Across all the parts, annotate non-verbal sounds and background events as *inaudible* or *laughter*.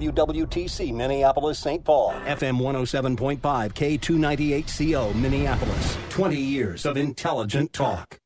WWTC Minneapolis St. Paul, FM 107.5, K298CO Minneapolis. 20 years of intelligent talk.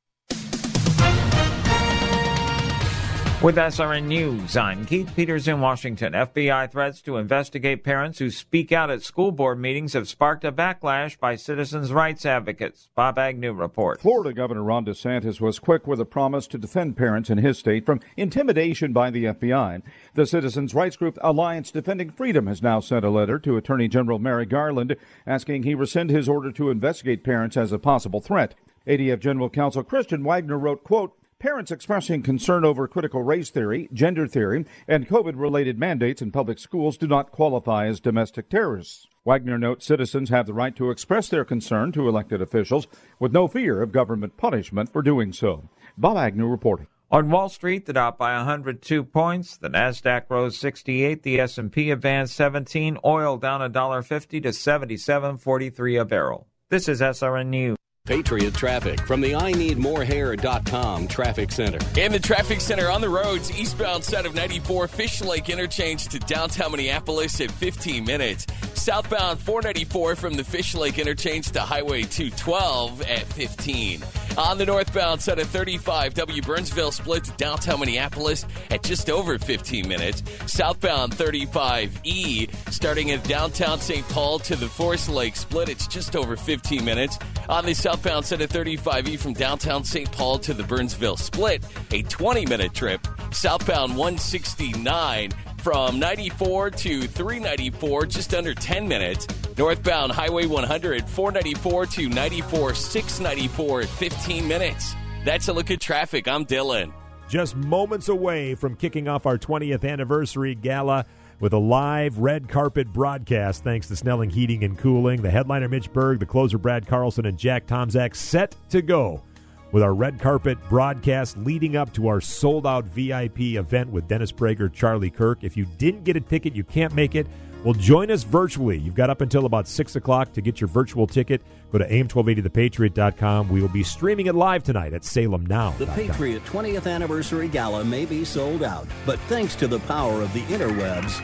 With SRN News, I'm Keith Peters in Washington. FBI threats to investigate parents who speak out at school board meetings have sparked a backlash by citizens' rights advocates. Bob Agnew reports. Florida Governor Ron DeSantis was quick with a promise to defend parents in his state from intimidation by the FBI. The citizens' rights group Alliance Defending Freedom has now sent a letter to Attorney General Merrick Garland asking he rescind his order to investigate parents as a possible threat. ADF General Counsel Christian Wagner wrote, quote, Parents expressing concern over critical race theory, gender theory, and COVID related mandates in public schools do not qualify as domestic terrorists. Wagner notes citizens have the right to express their concern to elected officials with no fear of government punishment for doing so. Bob Agnew reporting. On Wall Street, the Dow by 102 points, the Nasdaq rose 68, the S&P advanced 17, oil down $1.50 to 77.43 a barrel. This is SRN News. Patriot Traffic from the I Need More Hair.com Traffic Center. In the Traffic Center on the roads, eastbound side of 94, Fish Lake Interchange to downtown Minneapolis at 15 minutes. Southbound 494 from the Fish Lake Interchange to Highway 212 at 15. On the northbound side of 35, W. Burnsville split to downtown Minneapolis at just over 15 minutes. Southbound 35E starting at downtown St. Paul to the Forest Lake split, it's just over 15 minutes. On the southbound side of 35E from downtown St. Paul to the Burnsville split, a 20 minute trip. Southbound 169 from 94 to 394, just under 10 minutes. Northbound Highway 100, 494 to 94, 694 at 15 minutes. That's a look at traffic. I'm Dylan. Just moments away from kicking off our 20th anniversary gala with a live red carpet broadcast thanks to Snelling Heating and Cooling. The headliner Mitch Berg, the closer Brad Carlson, and Jack Tomczak set to go with our red carpet broadcast leading up to our sold out VIP event with Dennis Prager, Charlie Kirk. If you didn't get a ticket, you can't make it. Well, join us virtually. You've got up until about 6 o'clock to get your virtual ticket. Go to AM1280thepatriot.com. We will be streaming it live tonight at Salem Now. The Patriot 20th Anniversary Gala may be sold out, but thanks to the power of the interwebs,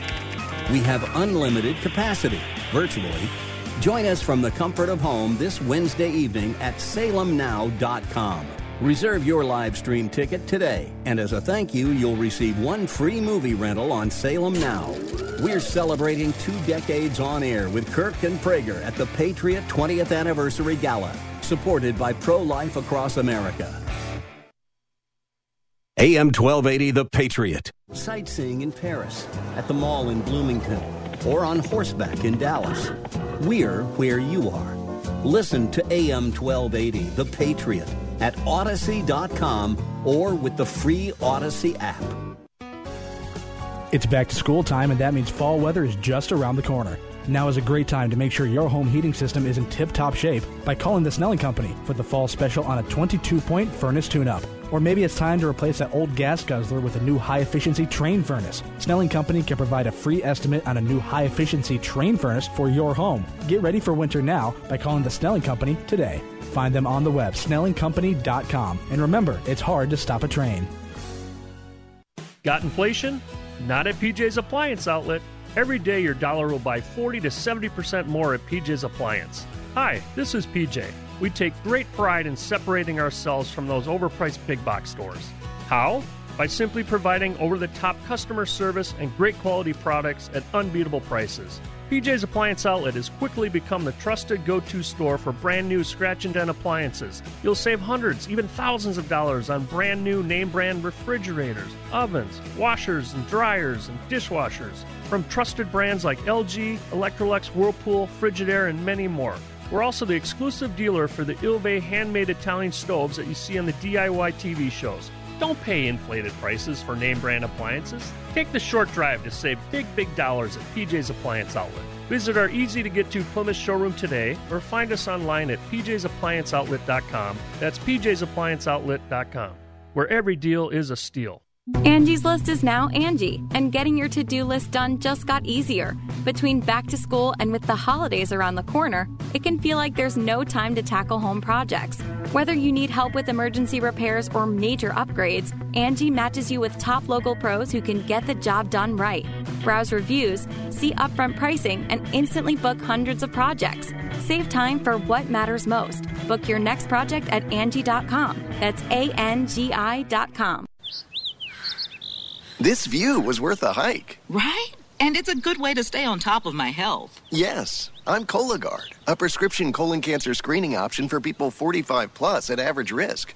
we have unlimited capacity virtually. Join us from the comfort of home this Wednesday evening at salemnow.com. Reserve your live stream ticket today, and as a thank you, you'll receive one free movie rental on Salem Now. We're celebrating two decades on air with Kirk and Prager at the Patriot 20th Anniversary Gala, supported by Pro Life Across America. AM 1280 The Patriot. Sightseeing in Paris, at the mall in Bloomington, or on horseback in Dallas. We're where you are. Listen to AM 1280 The Patriot at Audacy.com or with the free Audacy app. It's back to school time, and that means fall weather is just around the corner. Now is a great time to make sure your home heating system is in tip top shape by calling the Snelling Company for the fall special on a 22 point furnace tune up. Or maybe it's time to replace that old gas guzzler with a new high efficiency Trane furnace. Snelling Company can provide a free estimate on a new high efficiency Trane furnace for your home. Get ready for winter now by calling the Snelling Company today. Find them on the web, snellingcompany.com. And remember, it's hard to stop a Trane. Got inflation? Not at PJ's Appliance Outlet. Every day your dollar will buy 40 to 70% more at PJ's Appliance. Hi, this is PJ. We take great pride in separating ourselves from those overpriced big box stores. How? By simply providing over the top customer service and great quality products at unbeatable prices. PJ's Appliance Outlet has quickly become the trusted go to store for brand new scratch and dent appliances. You'll save hundreds, even thousands of dollars on brand new name brand refrigerators, ovens, washers and dryers, and dishwashers from trusted brands like LG, Electrolux, Whirlpool, Frigidaire, and many more. We're also the exclusive dealer for the Ilve handmade Italian stoves that you see on the DIY TV shows. Don't pay inflated prices for name brand appliances. Take the short drive to save big, big dollars at PJ's Appliance Outlet. Visit our easy to get to Plymouth showroom today or find us online at pjsapplianceoutlet.com. That's pjsapplianceoutlet.com, where every deal is a steal. Angie's List is now Angie, and getting your to do list done just got easier. Between back to school and with the holidays around the corner, it can feel like there's no time to tackle home projects. Whether you need help with emergency repairs or major upgrades, Angie matches you with top local pros who can get the job done right. Browse reviews, see upfront pricing, and instantly book hundreds of projects. Save time for what matters most. Book your next project at Angie.com. That's A N G I.com. This view was worth a hike. Right? And it's a good way to stay on top of my health. Yes, I'm Cologuard, a prescription colon cancer screening option for people 45 plus at average risk.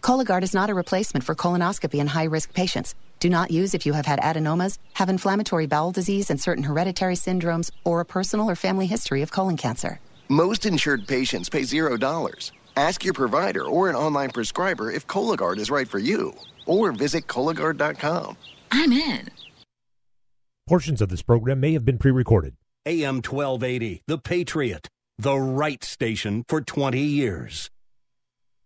Cologuard is not a replacement for colonoscopy in high risk patients. Do not use if you have had adenomas, have inflammatory bowel disease and certain hereditary syndromes, or a personal or family history of colon cancer. Most insured patients pay $0. Ask your provider or an online prescriber if Cologuard is right for you, or visit Cologuard.com. I'm in. Portions of this program may have been pre recorded. AM 1280, The Patriot, the right station for 20 years.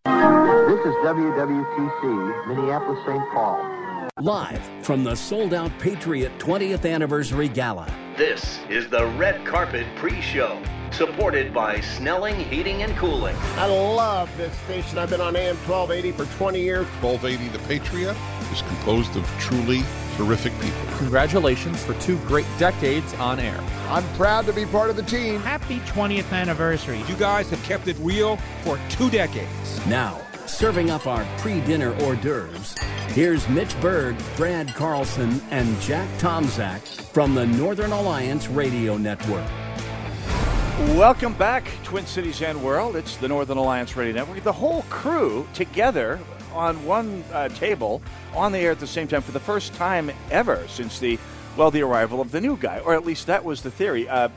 This is WWTC, Minneapolis, St. Paul. Live from the sold out Patriot 20th Anniversary Gala. This is the Red Carpet Pre Show, supported by Snelling Heating and Cooling. I love this station. I've been on AM 1280 for 20 years. 1280 The Patriot is composed of truly terrific people. Congratulations for two great decades on air. I'm proud to be part of the team. Happy 20th anniversary. You guys have kept it real for two decades. Now, serving up our pre dinner hors d'oeuvres, here's Mitch Berg, Brad Carlson, and Jack Tomczak from the Northern Alliance Radio Network. Welcome back, Twin Cities and World. It's the Northern Alliance Radio Network. The whole crew together on one uh, table on the air at the same time for the first time ever since the, well, the arrival of the new guy, or at least that was the theory. Uh,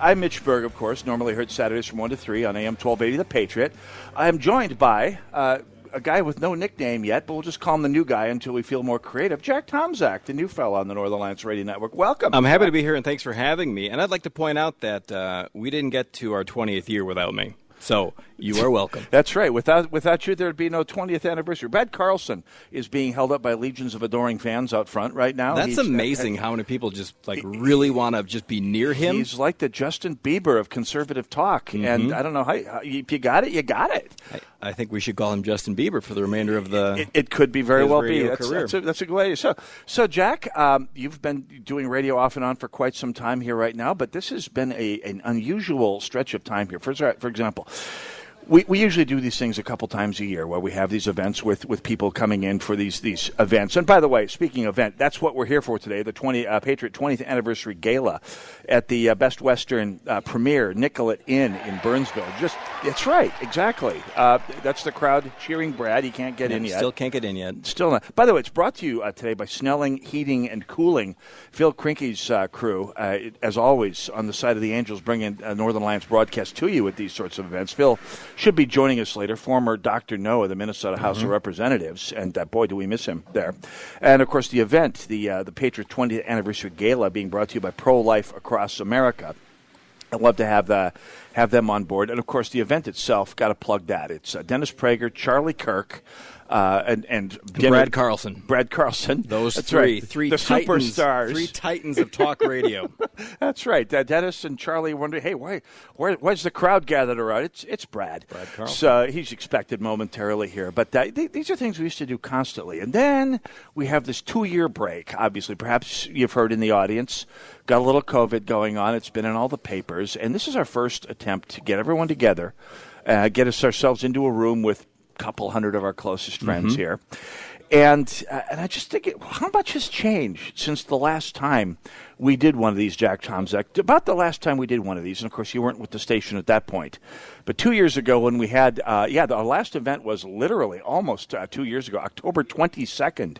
I'm Mitch Berg, of course, normally heard Saturdays from 1 to 3 on AM 1280 The Patriot. I'm joined by uh, a guy with no nickname yet, but we'll just call him the new guy until we feel more creative. Jack Tomczak, the new fellow on the Northern Alliance Radio Network. Welcome. I'm happy to be here, and thanks for having me. And I'd like to point out that uh, we didn't get to our 20th year without me. So you are welcome. *laughs* That's right. Without without you, there'd be no 20th anniversary. Brad Carlson is being held up by legions of adoring fans out front right now. That's he's, amazing uh, how many people just like really want to just be near him. He's like the Justin Bieber of conservative talk, mm-hmm. and I don't know how, how, if you got it, you got it. I, I, think we should call him Justin Bieber for the remainder of the. It, it could be very well be. That's, that's, a, that's a good way. So, so Jack, um, you've been doing radio off and on for quite some time here right now, but this has been a, an unusual stretch of time here. For for example we, we usually do these things a couple times a year where we have these events with, with people coming in for these these events. And by the way, speaking of event, that's what we're here for today, the 20 uh, Patriot 20th anniversary gala at the uh, Best Western uh, Premier Nicollet Inn in Burnsville. Just that's right, exactly. Uh, that's the crowd cheering Brad. He can't get in yet. Still can't get in yet. Still not. By the way, it's brought to you uh, today by Snelling Heating and Cooling. Phil Krinkie's uh, crew, as always, on the side of the Angels, bringing Northern Alliance broadcast to you at these sorts of events. Phil should be joining us later, former Dr. No of the Minnesota House mm-hmm. of Representatives, and uh, boy, do we miss him there. And of course, the event, the uh, the Patriot 20th Anniversary Gala, being brought to you by Pro Life Across America. I'd love to have the, have them on board, and of course, the event itself. Got to plug that. It's uh, Dennis Prager, Charlie Kirk uh, and and Brad Carlson. Brad Carlson. Those That's three, right. three the titans, superstars, three titans of talk radio. *laughs* That's right. Uh, Dennis and Charlie wonder, hey, why, where, why's the crowd gathered around? It's it's Brad. Brad Carlson. So he's expected momentarily here, but uh, th- these are things we used to do constantly. And then we have this two-year break. Obviously, perhaps you've heard in the audience, got a little COVID going on. It's been in all the papers, and this is our first attempt to get everyone together. Uh, get us ourselves into a room with couple hundred of our closest friends mm-hmm. here. And uh, and I just think, it, how much has changed since the last time we did one of these, Jack Tomczak? About the last time we did one of these, and of course you weren't with the station at that point. But two years ago, when we had, uh, yeah, the, our last event was literally almost uh, two years ago, October twenty second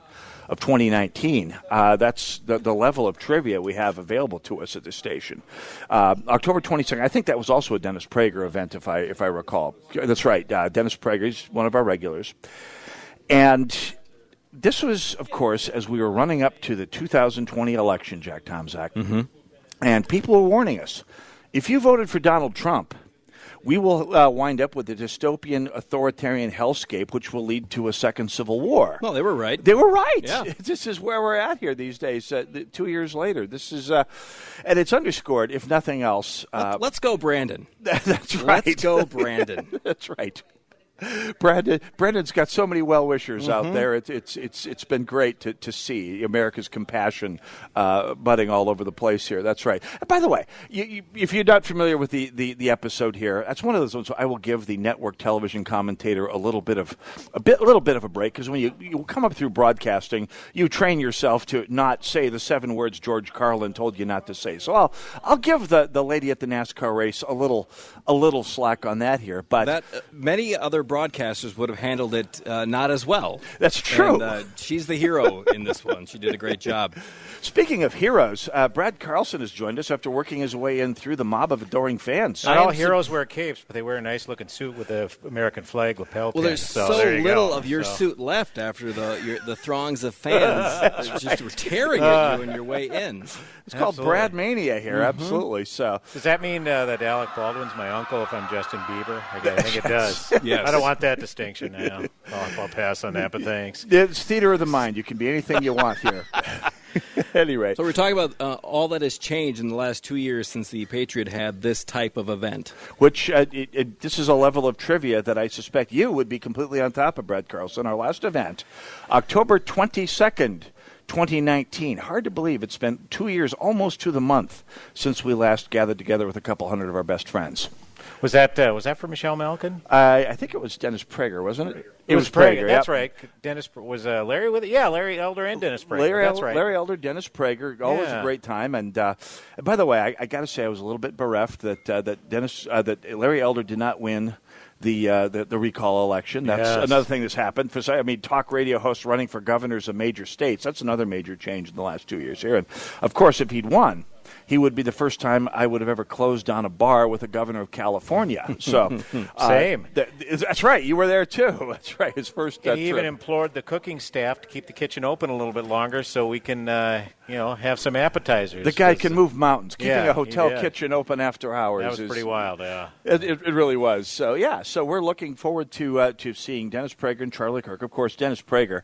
of 2019. Uh, that's the, the level of trivia we have available to us at this station. Uh, October 22nd. I think that was also a Dennis Prager event, if I if I recall. That's right. Uh, Dennis Prager is one of our regulars, and this was, of course, as we were running up to the 2020 election, Jack Tomczak, Mm-hmm. and people were warning us: if you voted for Donald Trump. We will uh, wind up with a dystopian authoritarian hellscape, which will lead to a second civil war. Well, they were right. They were right. Yeah. *laughs* This is where we're at here these days. Uh, th- two years later, this is, uh, and it's underscored, if nothing else. Uh, Let's go, *laughs* *laughs* Brandon. that's right. Let's go, Brandon. that's right. *laughs* Brandon, Brandon's got so many well wishers Mhm. out there. It's it's it's it's been great to, to see America's compassion uh, budding all over the place here. That's right. And by the way, you, you, if you're not familiar with the, the, the episode here, that's one of those ones. I will give the network television commentator a little bit of a bit a little bit of a break because when you you come up through broadcasting, you train yourself to not say the seven words George Carlin told you not to say. So I'll I'll give the, the lady at the NASCAR race a little a little slack on that here, but that uh, many other broadcasters would have handled it uh, not as well. That's true. And, uh, she's the hero in this one. She did a great job. *laughs* Speaking of heroes, uh, Brad Carlson has joined us after working his way in through the mob of adoring fans. Not all heroes wear capes, but they wear a nice looking suit with the American flag lapel Well, pin. there's so, so, there little go. of your So- suit left after the your, the throngs of fans *laughs* That's just right. were tearing Uh, at you on your way in. It's called Absolutely. Brad Mania here, Mhm. absolutely. So Does that mean uh, that Alec Baldwin's my uncle if I'm Justin Bieber? I, I think it *laughs* does. Yes. I don't want that distinction now. *laughs* I'll, I'll pass on that, but thanks. it's theater of the mind. You can be anything you want here. *laughs* anyway, So we're talking about uh, all that has changed in the last two years since the Patriot had this type of event. which uh, it, it, this is a level of trivia that I suspect you would be completely on top of, Brad Carlson. Our last event, October twenty second. 2019. Hard to believe it's been two years, almost to the month, since we last gathered together with a couple hundred of our best friends. Was that uh, was that for Michelle Malkin? I, I think it was Dennis Prager, wasn't it? It, was Prager. That's yep. right. Dennis was uh, Larry with it. Yeah, Larry Elder and Dennis Prager. Larry, That's right. Larry Elder, Dennis Prager, always Yeah. a great time. And, uh, by the way, I, I got to say, I was a little bit bereft that uh, that Dennis uh, that Larry Elder did not win. The, uh, the the recall election. That's Yes. another thing that's happened. For I mean, talk radio hosts running for governors of major states. That's another major change in the last two years here. And of course, if he'd won, he would be the first time I would have ever closed down a bar with a governor of California. *laughs* So *laughs* uh, Same. th- that's right. You were there too. *laughs* That's right. His first. Uh, he even trip. implored the cooking staff to keep the kitchen open a little bit longer so we can, uh, you know, have some appetizers. The guy can move mountains. Keeping Yeah, a hotel kitchen open after hours That was is pretty wild, yeah. It, it, it really was. So yeah, so we're looking forward to uh, to seeing Dennis Prager and Charlie Kirk. Of course, Dennis Prager,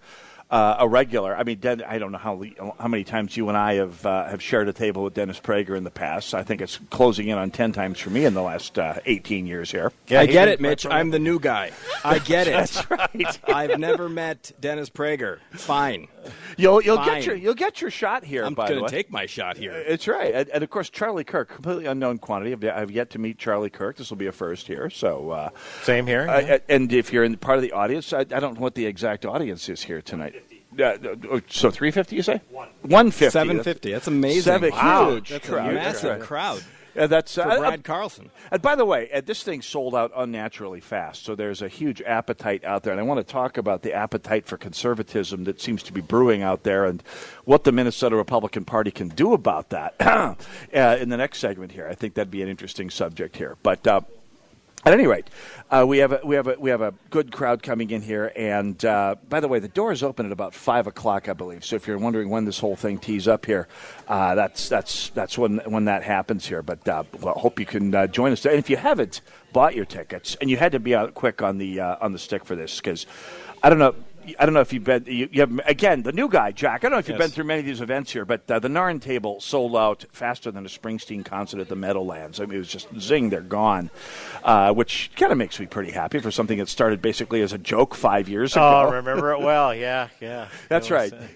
uh, a regular. I mean, Den- I don't know how how many times you and I have uh, have shared a table with Dennis Prager in the past. I think it's closing in on ten times for me in the last uh, eighteen years here. I get it, Mitch. I'm the new guy. I get *laughs* it. That's right. I've never met Dennis Prager. Fine. You'll you'll Fine. get your you'll get your shot here. I'm going to take my shot here. It's right, and, and of course Charlie Kirk, completely unknown quantity. I've, I've yet to meet Charlie Kirk. This will be a first here. So uh, same here. Uh, yeah. And if you're in part of the audience, I, I don't know what the exact audience is here tonight. Uh, so 350, you say? 150. 750. That's amazing. Seven, Wow. huge That's a massive right. crowd. Yeah, that's For uh, Brad uh, Carlson. And by the way, uh, this thing sold out unnaturally fast, so there's a huge appetite out there. And I want to talk about the appetite for conservatism that seems to be brewing out there, and what the Minnesota Republican Party can do about that *clears throat* uh, in the next segment here. I think that'd be an interesting subject here. But uh, at any rate, uh, we have a, we have a we have a good crowd coming in here, and uh, by the way, the doors open at about five o'clock, I believe. So if you're wondering when this whole thing tees up here, uh, that's that's that's when when that happens here. But uh, well, hope you can uh, join us. And if you haven't bought your tickets, and you had to be out quick on the uh, on the stick for this, because I don't know. I don't know if you've been. You, you have again the new guy, Jack. I don't know if you've Yes. been through many of these events here, but uh, the Narn table sold out faster than a Springsteen concert at the Meadowlands. I mean, it was just zing, they're gone, uh, which kind of makes me pretty happy for something that started basically as a joke five years ago. Oh, remember it well. Yeah, yeah. *laughs* That's was, right. uh,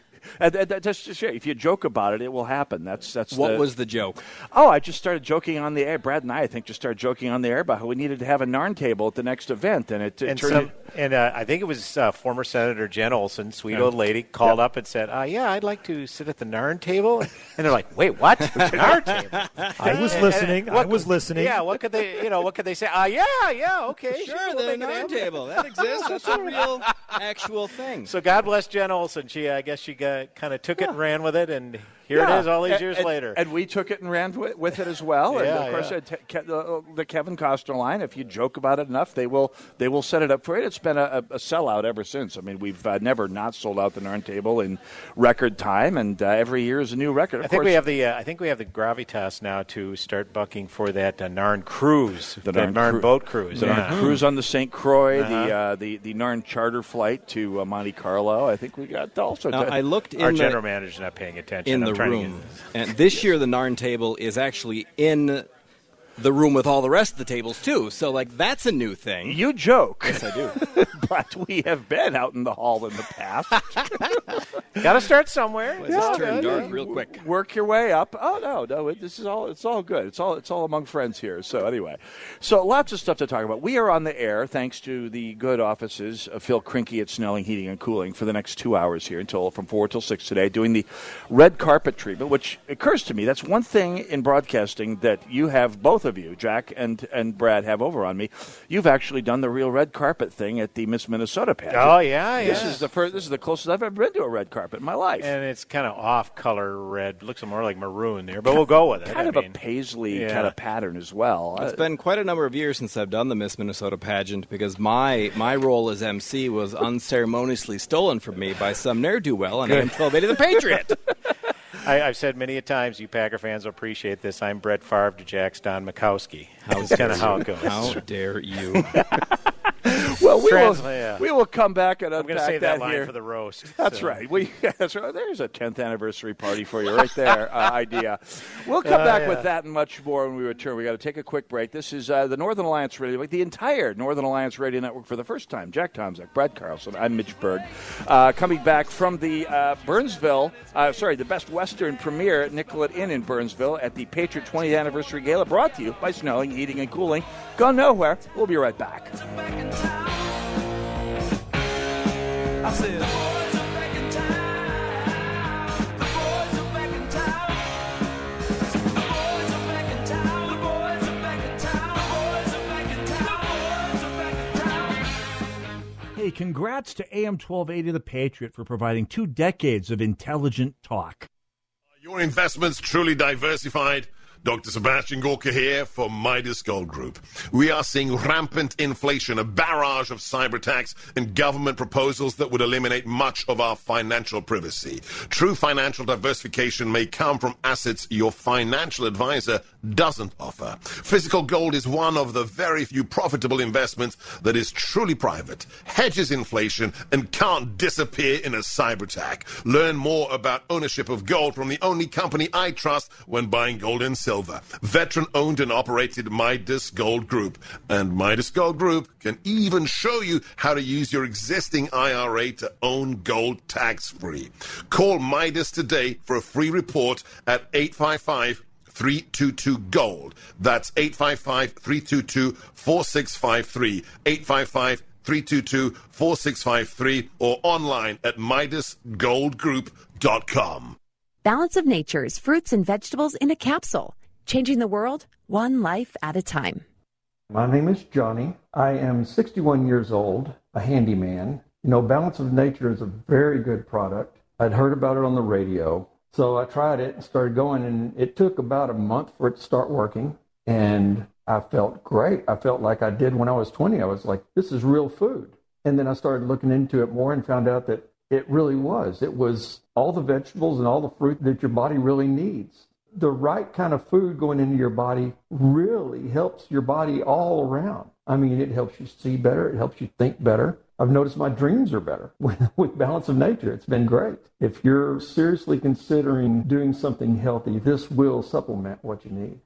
And, and that- that's just it. If you joke about it, it will happen. That's that's What the, was the joke? Oh, I just started joking on the air. Brad and I, I think, just started joking on the air about how we needed to have a Narn table at the next event, and it, it And, turned. some, and uh, I think it was uh, former Senator Gen Olson, sweet Yeah. old lady, called up and said, uh, "Yeah, I'd like to sit at the Narn table." And they're like, "Wait, what? *laughs* Narn table?" I was listening. and I what- was listening. Yeah, what could they? You know, what could they say? Uh, yeah, yeah, okay, Sure, we'll the make it Narn table. That exists. That's a real, actual thing. *laughs* So God bless Gen Olson. She, I guess, she got, kind of took it and ran with it, and here Yeah. it is, all these And- years and- later. And we took it and ran with, with it as well. and of course, yeah. uh, Ke- the, the Kevin Costner line. If you joke about it enough, they will they will set it up for it. It's been a, a, a sellout ever since. I mean, we've uh, never not sold out the Narn table in record time, and uh, every year is a new record. Of I think course, we have the uh, I think we have the gravitas now to start bucking for that uh, Narn cruise, the that Narn, Cru- boat cruise. the yeah. Narn cruise on the St. Croix, the Uh-huh. uh, the the Narn charter flight to uh, Monte Carlo. I think we got also. Now, I looked Our the- general manager's not paying attention. in I'm the room. And this year, the Narn table is actually in the room with all the rest of the tables too. So, like, that's a new thing. You joke. Yes, I do. *laughs* but we have been out in the hall in the past. *laughs* Got to start somewhere. Well, this turned dark real quick. Work your way up. Oh no, no, it, this is all. It's all good. It's all. It's all among friends here. So anyway, so lots of stuff to talk about. We are on the air thanks to the good offices of Phil Krinkie at Snelling Heating and Cooling for the next two hours here until from four till six today, doing the red carpet treatment. Which occurs to me that's one thing in broadcasting that you have both of you, Jack and and Brad, have over on me. You've actually done the real red carpet thing at the Miss Minnesota pageant. Oh, yeah, This yeah. is the first. This is the closest I've ever been to a red carpet in my life. And it's kind of off color red. Looks more like maroon there, but we'll go with it. kind I of mean, a paisley yeah. kind of pattern as well. It's Uh, been quite a number of years since I've done the Miss Minnesota pageant because my my role as MC was unceremoniously stolen from me by some ne'er do well on Good. AM 1280 The Patriot. *laughs* I, I've said many a times, you Packer fans will appreciate this. I'm Brett Favre to Jack's Don Majkowski. That's kind of how it goes. How dare you? *laughs* *laughs* well, we Trans- will, yeah. we will come back and I'm unpack going to save that, line here. for the roast. That's so. right. We, *laughs* that's right. There's a 10th anniversary party for you right there. *laughs* Uh, idea. We'll come Uh, back yeah. with that and much more when we return. We got to take a quick break. This is uh, the Northern Alliance Radio, the entire Northern Alliance Radio Network for the first time. Jack Tomczak, Brad Carlson, I'm Mitch Berg. Uh, coming back from the uh, Burnsville, uh, sorry, the Best Western premiere at Nicollet Inn in Burnsville at the Patriot 20th Anniversary Gala, brought to you by Snelling Heating and Cooling. Go nowhere. We'll be right back. I said, boys are back in town. The boys are back in town. The boys are back in town. The boys are back in town. The boys are back in town. The boys are back in town. Hey, congrats to AM 1280 The Patriot for providing two decades of intelligent talk. Your investments truly diversified. Dr. Sebastian Gorka here for Midas Gold Group. We are seeing rampant inflation, a barrage of cyber attacks, and government proposals that would eliminate much of our financial privacy. True financial diversification may come from assets your financial advisor doesn't offer. Physical gold is one of the very few profitable investments that is truly private, hedges inflation, and can't disappear in a cyber attack. Learn more about ownership of gold from the only company I trust when buying gold and silver. Veteran owned and operated Midas Gold Group. And Midas Gold Group can even show you how to use your existing IRA to own gold tax free. Call Midas today for a free report at 855 322 Gold. That's 855 322 4653. 855 322 4653 or online at MidasGoldGroup.com. Balance of Nature's fruits and vegetables in a capsule, changing the world one life at a time. My name is Johnny. I am 61 years old, a handyman. You know, Balance of Nature is a very good product. I'd heard about it on the radio. So I tried it and started going, and it took about a month for it to start working. And I felt great. I felt like I did when I was 20. I was like, this is real food. And then I started looking into it more and found out that it really was. It was all the vegetables and all the fruit that your body really needs. The right kind of food going into your body really helps your body all around. I mean, it helps you see better, it helps you think better. I've noticed my dreams are better *laughs* with, Balance of Nature. It's been great. If you're seriously considering doing something healthy, this will supplement what you need.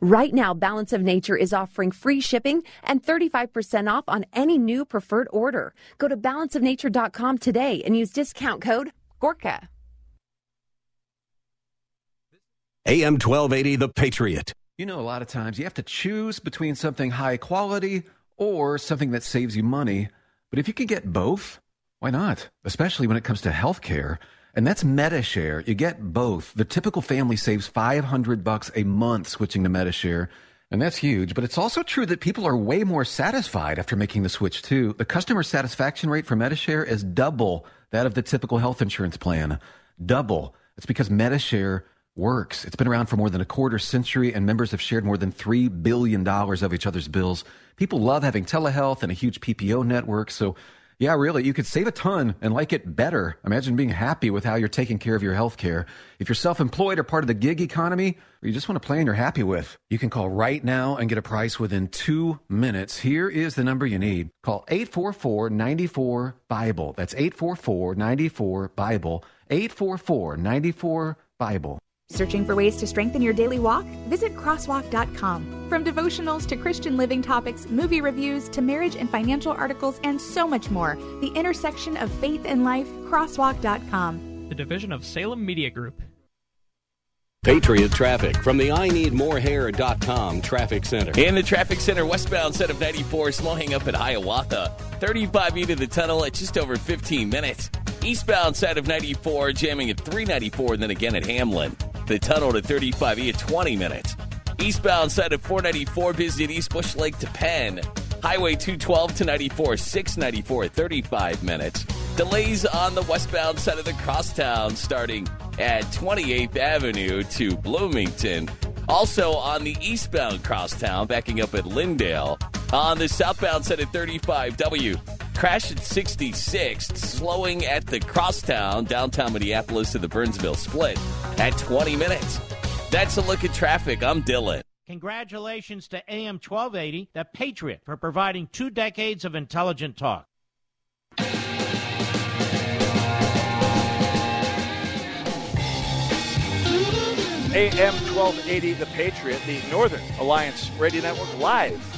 Right now, Balance of Nature is offering free shipping and 35% off on any new preferred order. Go to balanceofnature.com today and use discount code GORKA. AM 1280, The Patriot. You know, a lot of times you have to choose between something high quality or something that saves you money. But if you can get both, why not? Especially when it comes to health care. And that's Medi-Share. You get both. The typical family saves 500 bucks a month switching to Medi-Share. And that's huge. But it's also true that people are way more satisfied after making the switch, too. The customer satisfaction rate for Medi-Share is double that of the typical health insurance plan. Double. It's because Medi-Share works. It's been around for more than a quarter century, and members have shared more than $3 billion of each other's bills. People love having telehealth and a huge PPO network. So, yeah, really, you could save a ton and like it better. Imagine being happy with how you're taking care of your health care. If you're self employed or part of the gig economy, or you just want a plan you're happy with, you can call right now and get a price within two minutes. Here is the number you need. Call 844 94 Bible. That's 844 94 Bible. 844 94 Bible. Searching for ways to strengthen your daily walk? Visit crosswalk.com. From devotionals to Christian living topics, movie reviews to marriage and financial articles, and so much more, the intersection of faith and life, crosswalk.com. The division of Salem Media Group. Patriot traffic from the I Need More Hair.com traffic center. In the traffic center, westbound set of 94, slow hang up at Hiawatha. 35 feet of the tunnel at just over 15 minutes. Eastbound side of 94, jamming at 394, and then again at Hamlin. The tunnel to 35E at 20 minutes. Eastbound side of 494, busy at East Bush Lake to Penn. Highway 212 to 94, 694 at 35 minutes. Delays on the westbound side of the crosstown starting at 28th Avenue to Bloomington. Also on the eastbound crosstown, backing up at Lyndale. On the southbound side of 35W, crash at 66th, slowing at the crosstown, downtown Minneapolis to the Burnsville split at 20 minutes. That's a look at traffic. I'm Dylan. Congratulations to AM 1280, The Patriot, for providing two decades of intelligent talk. AM 1280, The Patriot, the Northern Alliance Radio Network, live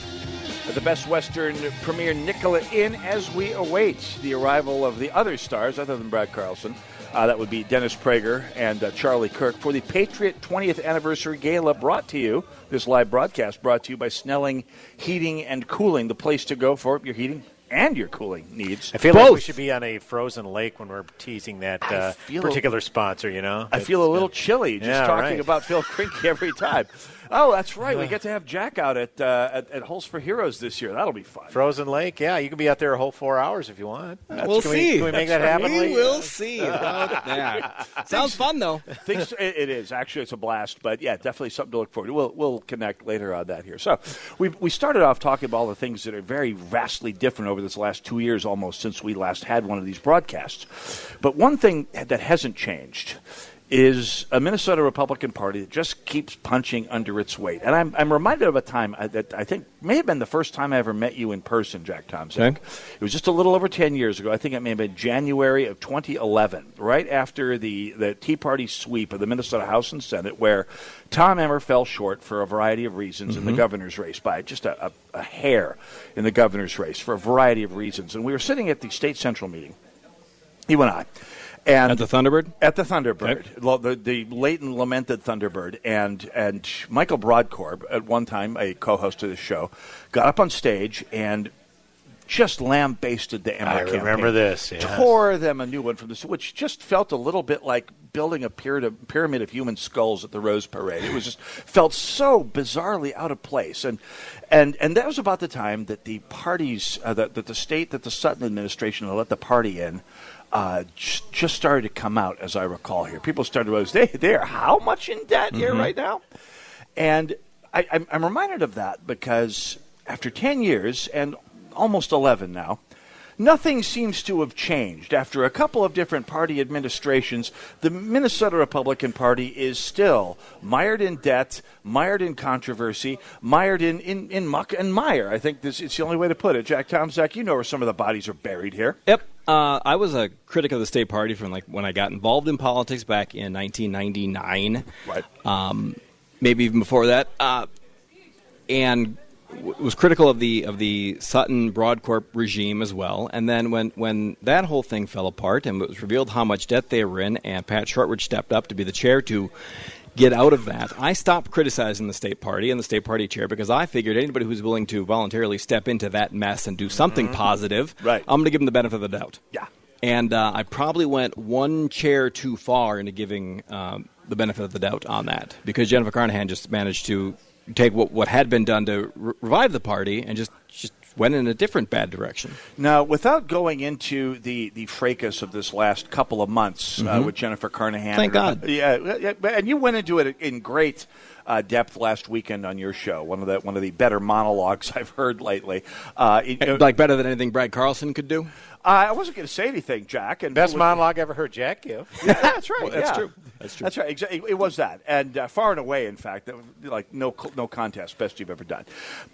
at the Best Western Premier Nicollet Inn as we await the arrival of the other stars, other than Brad Carlson. Uh, that would be Dennis Prager and uh, Charlie Kirk for the Patriot 20th Anniversary Gala brought to you, this live broadcast brought to you by Snelling Heating and Cooling, the place to go for your heating and your cooling needs. I feel Both. like we should be on a frozen lake when we're teasing that uh, feel- particular sponsor. You know, I feel a little chilly just Yeah, talking right. about Phil Krinkie *laughs* every time. Oh, that's right. We get to have Jack out at, uh, at at Holes for Heroes this year. That'll be fun. Frozen Lake. Yeah, you can be out there a whole four hours if you want. We'll can see. We, can we make that happen? right. Lee? We will see about *laughs* that. Sounds fun though. Things, it, it is actually it's a blast, but yeah, definitely something to look forward to. We'll we'll connect later on that here. So we we started off talking about all the things that are very vastly different over this last two years, almost since we last had one of these broadcasts. But one thing that hasn't changed is a Minnesota Republican Party that just keeps punching under its weight. And I'm, I'm reminded of a time uh, that I think may have been the first time I ever met you in person, Jack Thompson. Okay. It was just a little over 10 years ago. I think it may have been January of 2011, right after the, the Tea Party sweep of the Minnesota House and Senate, where Tom Emmer fell short for a variety of reasons in the Mhm. governor's race by just a, a, a hair in the governor's race for a variety of reasons. And we were sitting at the state central meeting. He went on. And At the Thunderbird? At the Thunderbird, Lo- the, the late and lamented Thunderbird, and and Michael Brodkorb, at one time a co-host of the show, got up on stage and just lambasted the Emmer I campaign. remember this, yes. Tore them a new one from this, which just felt a little bit like building a pyramid, pyramid of human skulls at the Rose Parade. It was just *laughs* felt so bizarrely out of place, and and and that was about the time that the parties, uh, that, that the state, that the Sutton administration had let the party in. Uh, just, just started to come out, as I recall here. People started to realize they they are how much in debt here Mhm. right now, and I, I'm, I'm reminded of that because after 10 years and almost 11 now, nothing seems to have changed. After a couple of different party administrations, the Minnesota Republican Party is still mired in debt, mired in controversy, mired in, in, in muck and mire. I think this it's the only way to put it. Jack Tomczak, you know where some of the bodies are buried here. Yep. Uh, I was a critic of the state party from like when I got involved in politics back in 1999. Right. Um, maybe even before that. Uh, and was critical of the of the Sutton Brodkorb regime as well. And then when when that whole thing fell apart and it was revealed how much debt they were in, and Pat Shortridge stepped up to be the chair to get out of that. I stopped criticizing the state party and the state party chair because I figured anybody who's willing to voluntarily step into that mess and do something Mhm. positive, Right. I'm going to give them the benefit of the doubt. Yeah. And uh, I probably went one chair too far into giving um, the benefit of the doubt on that because Jennifer Carnahan just managed to take what, what had been done to re- revive the party and just, just went in a different bad direction. Now, without going into the, the fracas of this last couple of months uh, Mhm. with Jennifer Carnahan, Thank God. yeah, yeah, and you went into it in great uh, depth last weekend on your show. One of the one of the better monologues *laughs* I've heard lately. Uh, it- like better than anything Brad Carlson could do. Uh, I wasn't going to say anything, Jack. And Best monologue I ever heard Jack give. *laughs* Yeah, that's right. Well, that's yeah. true. That's true. That's right. Exactly. It was that, and uh, far and away, in fact, that like no no contest, best you've ever done.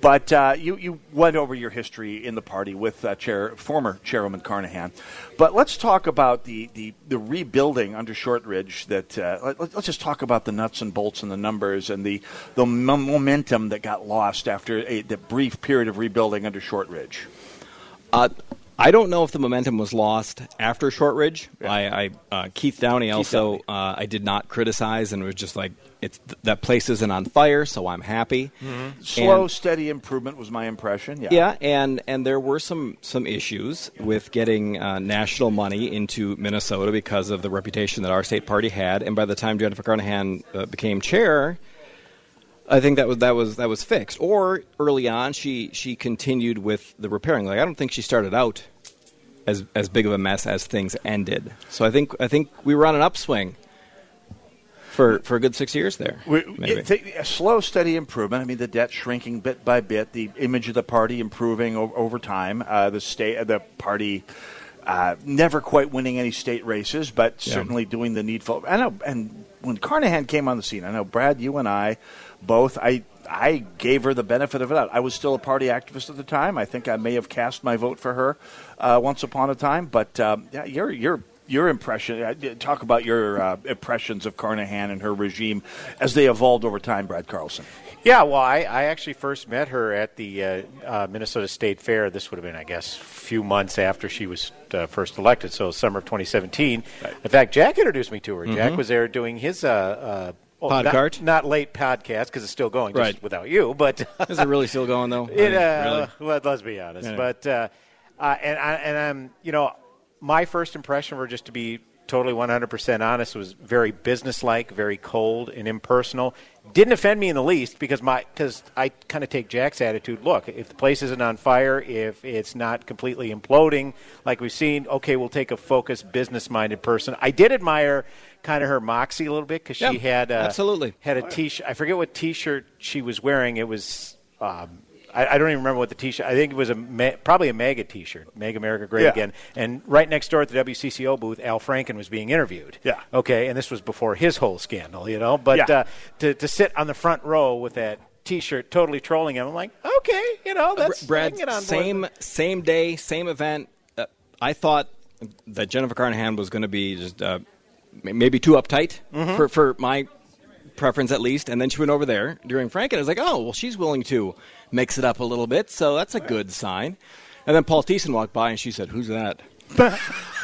But uh, you you went over your history in the party with uh, chair former chairwoman Carnahan. But let's talk about the, the, the rebuilding under Shortridge. That uh, let, let's just talk about the nuts and bolts and the numbers and the the mo- momentum that got lost after a, the brief period of rebuilding under Shortridge. Uh, I don't know if the momentum was lost after Shortridge. I, I uh, Keith Downey also Uh, I did not criticize and was just like it's that place isn't on fire, so I'm happy. Slow, And- steady improvement was my impression. Yeah. yeah, and and there were some some issues with getting uh, national money into Minnesota because of the reputation that our state party had. And by the time Jennifer Carnahan uh, became chair, I think that was that was that was fixed. Or early on, she she continued with the repairing. Like I don't think she started out as as big of a mess as things ended. So I think I think we were on an upswing for for a good six years there. We, it- a slow, steady improvement. I mean, the debt shrinking bit by bit, the image of the party improving o- over time. Uh, the state, the party, uh, never quite winning any state races, but Yeah. certainly doing the needful. I know, and when Carnahan came on the scene, I know Brad, you and I, both. I I gave her the benefit of it. I was still a party activist at the time. I think I may have cast my vote for her uh, once upon a time. But um, yeah, your your your impression. Uh, talk about your uh, impressions of Carnahan and her regime as they evolved over time, Brad Carlson. Yeah, well, I, I actually first met her at the uh, uh, Minnesota State Fair. This would have been, I guess, a few months after she was uh, first elected, so summer of 2017. In fact, Jack introduced me to her. Jack Mhm. was there doing his. Podcart? Not, not late podcast because it's still going, just Right. without you. But *laughs* Is it really still going though? *laughs* It, uh, really? well, let's be honest. Yeah. But uh, uh, and I, and I'm you know my first impression were just to be totally 100% honest, was very businesslike, very cold and impersonal. Didn't offend me in the least because my because I kind of take Jack's attitude. Look, if the place isn't on fire, if it's not completely imploding, like we've seen, okay, we'll take a focused, business-minded person. I did admire kind of her moxie a little bit because Yeah, she had uh, absolutely. had a t-shirt. I forget what t-shirt she was wearing. It was. Um, I, I don't even remember what the T-shirt. I think it was a ma- probably a MAGA T-shirt, "Make America Great Yeah. Again." And right next door at the WCCO booth, Al Franken was being interviewed. Yeah. Okay, and this was before his whole scandal, you know. But Yeah. uh, to to sit on the front row with that T-shirt, totally trolling him, I'm like, okay, you know, that's Uh, Brad, I on same with same day, same event. Uh, I thought that Jennifer Carnahan was going to be just uh, m- maybe too uptight Mhm. for for my preference at least. And then she went over there during Franken. I was like, oh well, she's willing to mix it up a little bit, so that's a good sign. And then Paul Thissen walked by and she said, "Who's that?"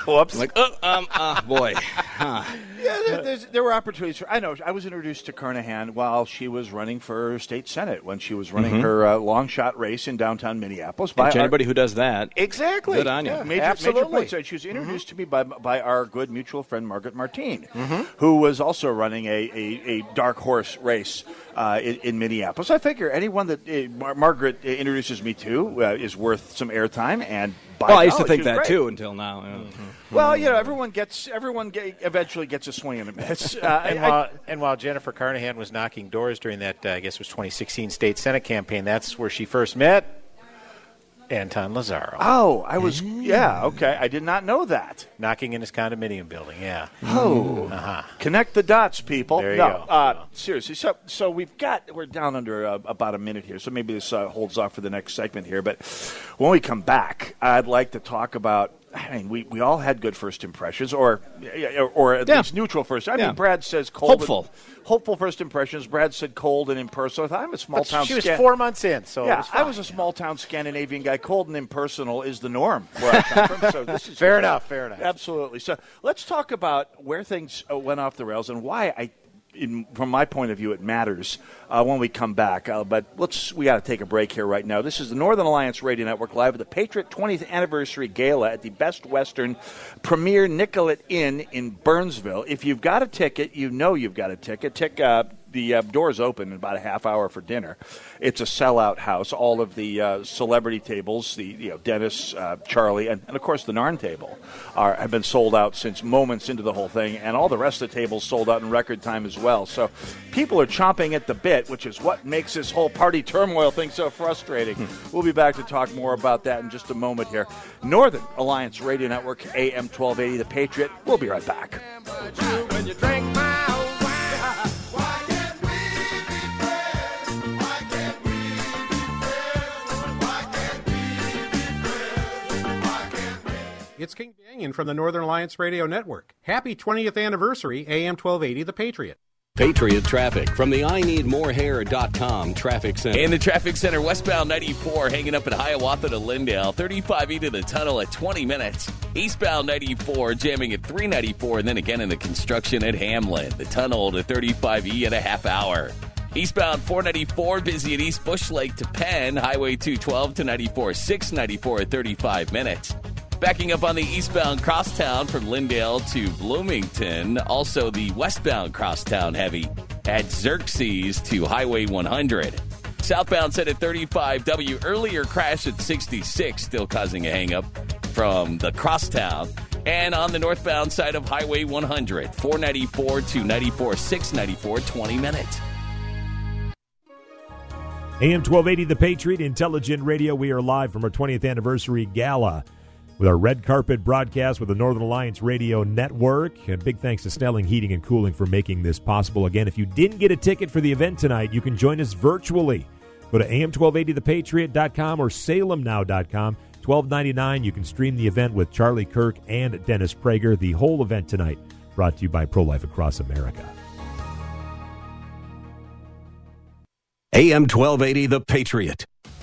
Whoops. I'm like, oh, um, uh, boy. *laughs* Huh. Yeah, there, there's, there were opportunities. For, I know. I was introduced to Carnahan while she was running for state senate when she was running Mhm. her uh, long shot race in downtown Minneapolis. By our- anybody who does that, Exactly. Good on you. Yeah, major, major Absolutely. points. She was introduced to me by, by our good mutual friend Margaret Martine, Mhm. who was also running a, a, a dark horse race uh, in, in Minneapolis. I figure anyone that uh, Mar- Margaret uh, introduces me to uh, is worth some airtime. And by Well, I used to think that great. too until now. yeah. Well, you know, everyone gets everyone get, eventually gets a swing *laughs* and a miss. Uh, and, I- while, and while Jennifer Carnahan was knocking doors during that, uh, I guess it was 2016 state senate campaign, that's where she first met Anton Lazzaro. oh, I was yeah okay. I did not know that. knocking in his condominium building. Yeah. Oh, Uh-huh. connect the dots, people. There you no, go. Uh, seriously. So, so we've got we're down under uh, about a minute here, so maybe this uh, holds off for the next segment here. But when we come back, I'd like to talk about. I mean, we, we all had good first impressions, or or, or at Yeah. least neutral first. I Yeah. mean, Brad says cold, and- Hopeful. hopeful first impressions. Brad said cold and impersonal. I'm a small But town. she was Scan- four months in, so it yeah, was I was a small town Scandinavian guy. Cold and impersonal is the norm where I come from. So this is *laughs* Fair enough, fair enough. Absolutely. So let's talk about where things uh, went off the rails and why I in, from my point of view, it matters uh, when we come back. Uh, but let's we got to take a break here right now. This is the Northern Alliance Radio Network live at the Patriot 20th Anniversary Gala at the Best Western Premier Nicollet Inn in Burnsville. If you've got a ticket, you know you've got a ticket. Tick, uh, the uh, doors open in about a half hour for dinner. It's a sellout house. All of the uh, celebrity tables, the you know Dennis, uh, Charlie, and, and of course the Narn table, are have been sold out since moments into the whole thing, and all the rest of the tables sold out in record time as well. So people are chomping at the bit, which is what makes this whole party turmoil thing so frustrating. We'll be back to talk more about that in just a moment here. Northern Alliance Radio Network, AM 1280, The Patriot. We'll be right back. It's King Banaian from the Northern Alliance Radio Network. Happy 20th anniversary, AM 1280, The Patriot. Patriot traffic from the I need more hair.com traffic center. In the traffic center, westbound 94, hanging up at Hiawatha to Lyndale, 35E to the tunnel at 20 minutes. Eastbound 94, jamming at 394, and then again in the construction at Hamlin. The tunnel to 35E at a half hour. Eastbound 494, busy at East Bush Lake to Penn, Highway 212 to 94, 694 at 35 minutes. Backing up on the eastbound crosstown from Lyndale to Bloomington. Also, the westbound crosstown heavy at Xerxes to Highway 100. Southbound set at 35W. Earlier crash at 66, still causing a hangup from the crosstown. And on the northbound side of Highway 100, 494 to 94, 694, 20 minutes. AM 1280, The Patriot, Intelligent Radio. We are live from our 20th anniversary gala with our red carpet broadcast with the Northern Alliance Radio Network. And big thanks to Snelling Heating and Cooling for making this possible. Again, if you didn't get a ticket for the event tonight, you can join us virtually. Go to am1280thepatriot.com or salemnow.com. 1299 you can stream the event with Charlie Kirk and Dennis Prager. The whole event tonight brought to you by Pro Life Across America. AM 1280, The Patriot.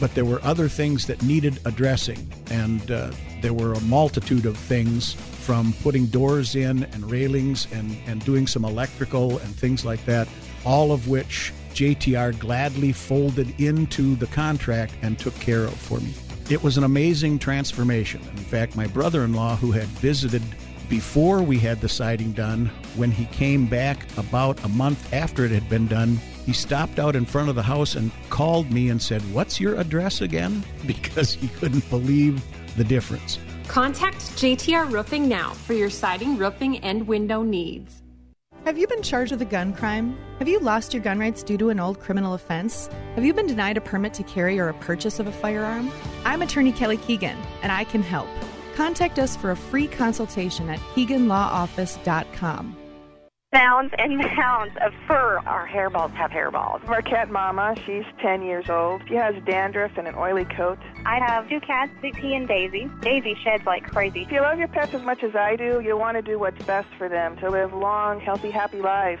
but there were other things that needed addressing, and uh, there were a multitude of things from putting doors in and railings and, and doing some electrical and things like that, all of which JTR gladly folded into the contract and took care of for me. It was an amazing transformation. In fact, my brother in law, who had visited before we had the siding done, when he came back about a month after it had been done, he stopped out in front of the house and called me and said, What's your address again? *laughs* Because he couldn't believe the difference. Contact JTR Roofing now for your siding, roofing, and window needs. Have you been charged with a gun crime? Have you lost your gun rights due to an old criminal offense? Have you been denied a permit to carry or a purchase of a firearm? I'm attorney Kelly Keegan, and I can help. Contact us for a free consultation at KeeganLawOffice.com. Mounds and mounds of fur. Our hairballs have hairballs. Our cat Mama, she's 10 years old. She has dandruff and an oily coat. I have two cats, Zippy and Daisy. Daisy sheds like crazy. If you love your pets as much as I do, you'll want to do what's best for them to live long, healthy, happy lives.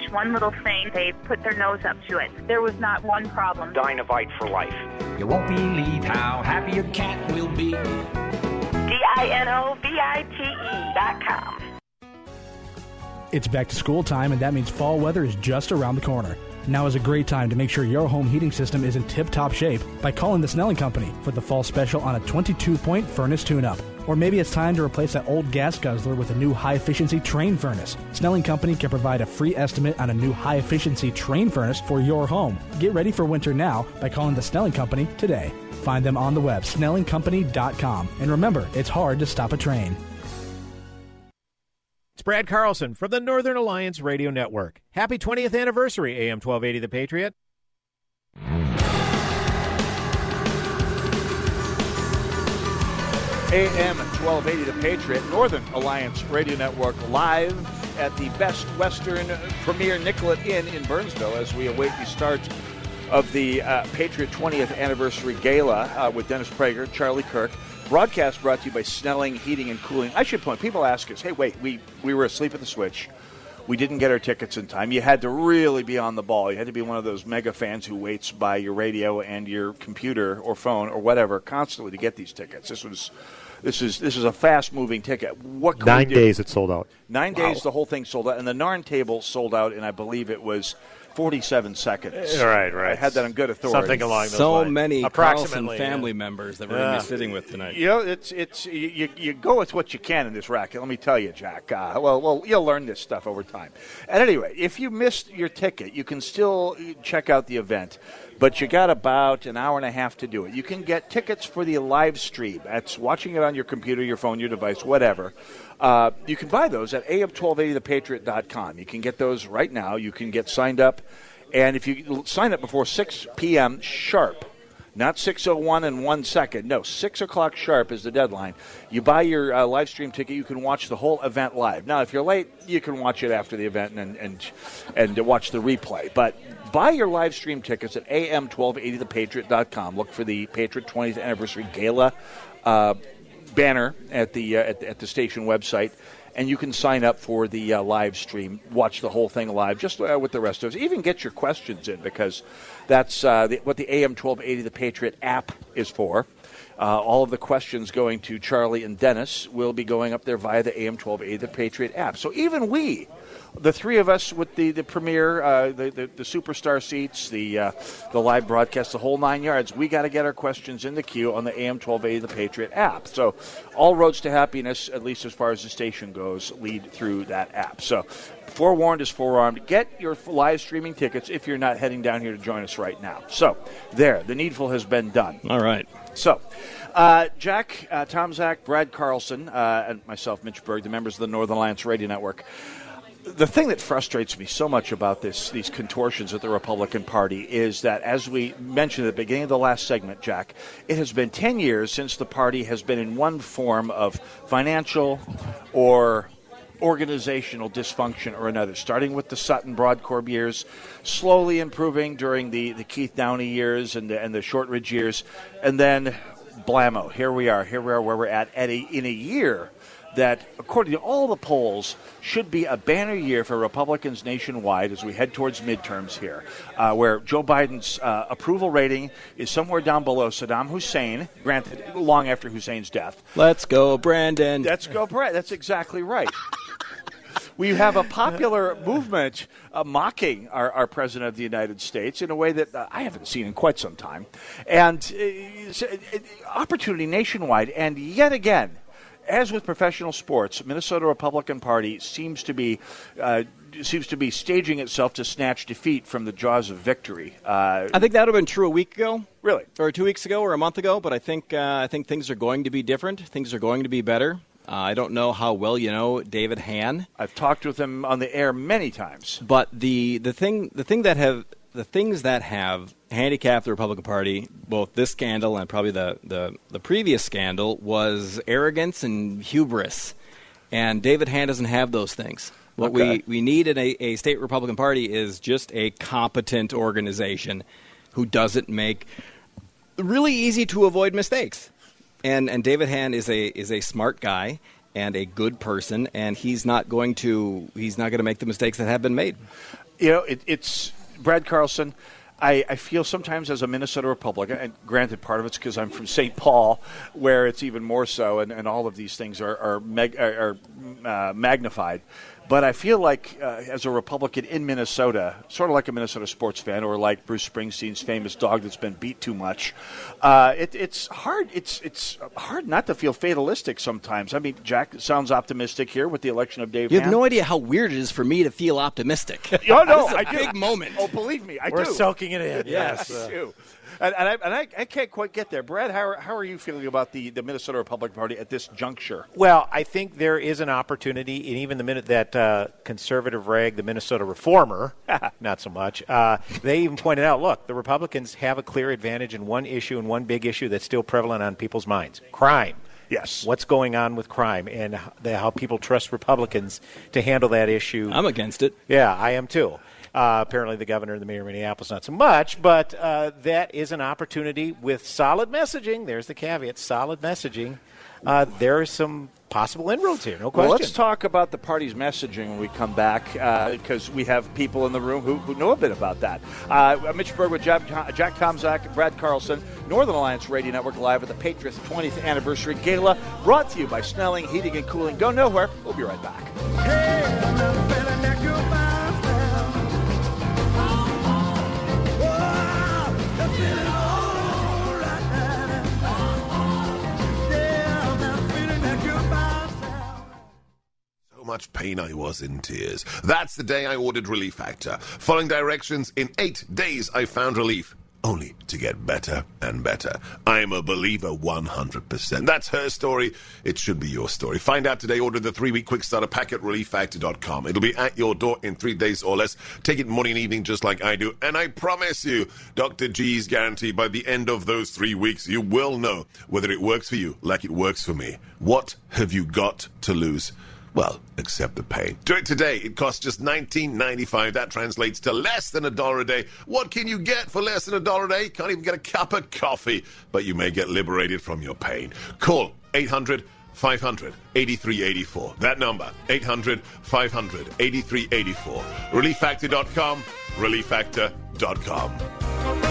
one little thing, they put their nose up to it. There was not one problem. Dinovite for life. You won't believe how happy your cat will be. D-I-N-O-V-I-T-E dot com. It's back to school time, and that means fall weather is just around the corner. Now is a great time to make sure your home heating system is in tip top shape by calling the Snelling Company for the fall special on a 22 point furnace tune up. Or maybe it's time to replace that old gas guzzler with a new high efficiency Trane furnace. Snelling Company can provide a free estimate on a new high efficiency Trane furnace for your home. Get ready for winter now by calling the Snelling Company today. Find them on the web, snellingcompany.com. And remember, it's hard to stop a Trane. It's Brad Carlson from the Northern Alliance Radio Network. Happy 20th anniversary, AM 1280 The Patriot. AM 1280 The Patriot, Northern Alliance Radio Network, live at the Best Western Premier Nicollet Inn in Burnsville as we await the start of the uh, Patriot 20th Anniversary Gala uh, with Dennis Prager, Charlie Kirk. Broadcast brought to you by Snelling Heating and Cooling. I should point, people ask us, hey, wait, we, we were asleep at the switch. We didn't get our tickets in time. You had to really be on the ball. You had to be one of those mega fans who waits by your radio and your computer or phone or whatever constantly to get these tickets. This was this is this is a fast moving ticket. What Nine days it sold out. Nine Wow. days, the whole thing sold out, and the Narn table sold out, and I believe it was forty-seven seconds. Right, right. I had that on good authority. Something along those so lines. many Approximately, Carlson family yeah. members that we're going to be sitting with tonight. You know, it's it's you, you, you go with what you can in this racket. Let me tell you, Jack. Uh, well, well, you'll learn this stuff over time. At any rate, if you missed your ticket, you can still check out the event, but you got about an hour and a half to do it. You can get tickets for the live stream. That's watching it on your computer, your phone, your device, whatever. Uh, you can buy those at am1280thepatriot.com. You can get those right now. You can get signed up, and if you sign up before 6 p.m. sharp. Not 6.01 and one second. No, 6 o'clock sharp is the deadline. You buy your uh, live stream ticket, you can watch the whole event live. Now, if you're late, you can watch it after the event and, and, and watch the replay. But buy your live stream tickets at am1280thepatriot.com. Look for the Patriot 20th Anniversary Gala uh, banner at the, uh, at, at the station website. And you can sign up for the uh, live stream, watch the whole thing live, just uh, with the rest of us. Even get your questions in because that's uh, the, what the AM 1280 The Patriot app is for. Uh, all of the questions going to Charlie and Dennis will be going up there via the AM 1280 The Patriot app. So even we, the three of us with the, the premiere, uh, the, the, the superstar seats, the, uh, the live broadcast, the whole nine yards, we got to get our questions in the queue on the AM 1280 The Patriot app. So all roads to happiness, at least as far as the station goes, lead through that app. So forewarned is forearmed. Get your live streaming tickets if you're not heading down here to join us right now. So there, the needful has been done. All right. So, uh, Jack, uh, Tomczak, Brad Carlson, uh, and myself, Mitch Berg, the members of the Northern Alliance Radio Network. The thing that frustrates me so much about this, these contortions of the Republican Party, is that, as we mentioned at the beginning of the last segment, Jack, it has been 10 years since the party has been in one form of financial or organizational dysfunction or another, starting with the Sutton Brodkorb years, slowly improving during the, the Keith Downey years and the, and the Shortridge years, and then blammo, here we are, here we are where we're at, at a, in a year that, according to all the polls, should be a banner year for Republicans nationwide as we head towards midterms here, uh, where Joe Biden's uh, approval rating is somewhere down below Saddam Hussein, granted, long after Hussein's death. Let's go, Brandon. Let's go, Brett. That's exactly right. We have a popular movement uh, mocking our, our president of the United States in a way that uh, I haven't seen in quite some time, and uh, uh, opportunity nationwide. And yet again, as with professional sports, Minnesota Republican Party seems to be uh, seems to be staging itself to snatch defeat from the jaws of victory. Uh, I think that would have been true a week ago. Really? Or two weeks ago or a month ago, but I think uh, I think things are going to be different. Things are going to be better. Uh, I don't know how well you know David Hann. I've talked with him on the air many times. But the the thing the thing that have the things that have handicapped the Republican Party, both this scandal and probably the, the, the previous scandal, was arrogance and hubris. And David Hann doesn't have those things. What Okay. we, we need in a, a state Republican Party is just a competent organization who doesn't make really easy to avoid mistakes. And and David Hann is a is a smart guy and a good person, and he's not going to he's not going to make the mistakes that have been made. You know, it, it's Brad Carlson. I, I feel sometimes as a Minnesota Republican, and granted, part of it's because I'm from St. Paul, where it's even more so, and, and all of these things are, are, meg, are, are uh, magnified. But I feel like, uh, as a Republican in Minnesota, sort of like a Minnesota sports fan, or like Bruce Springsteen's famous dog that's been beat too much, uh, it, it's hard. It's it's hard not to feel fatalistic sometimes. I mean, Jack sounds optimistic here with the election of Dave. You have Hand. no idea how weird it is for me to feel optimistic. *laughs* Oh no, *laughs* This is a I do. big moment. Oh, believe me, I We're do. soaking it in. *laughs* Yes. I do. And, and, I, and I, I can't quite get there. Brad, how are, how are you feeling about the, the Minnesota Republican Party at this juncture? Well, I think there is an opportunity, and even the minute that uh, conservative rag, the Minnesota Reformer, *laughs* not so much, uh, they even pointed out look, the Republicans have a clear advantage in one issue and one big issue that's still prevalent on people's minds crime. Yes. What's going on with crime and the, how people trust Republicans to handle that issue. I'm against it. Yeah, I am too. Uh, apparently, the governor and the mayor of Minneapolis not so much, but uh, that is an opportunity with solid messaging. There's the caveat: solid messaging. Uh, are some possible inroads here, no question. Well, let's talk about the party's messaging when we come back because we have people in the room who, who know a bit about that. Uh, Mitch Berg with Jack, Jack Tomczak, Brad Carlson, Northern Alliance Radio Network live at the Patriots 20th Anniversary Gala, brought to you by Snelling Heating and Cooling. Go nowhere. We'll be right back. So much pain I was in tears. That's the day I ordered Relief Factor. Following directions, in eight days I found relief. Only to get better and better. I'm a believer 100%. That's her story. It should be your story. Find out today. Order the three week quick starter pack at relieffactor.com. It'll be at your door in three days or less. Take it morning and evening just like I do. And I promise you, Dr. G's guarantee by the end of those three weeks, you will know whether it works for you like it works for me. What have you got to lose? Well, accept the pain. Do it today. It costs just $19.95. That translates to less than a dollar a day. What can you get for less than a dollar a day? Can't even get a cup of coffee, but you may get liberated from your pain. Call 800 500 8384. That number, 800 500 8384. ReliefFactor.com, ReliefFactor.com.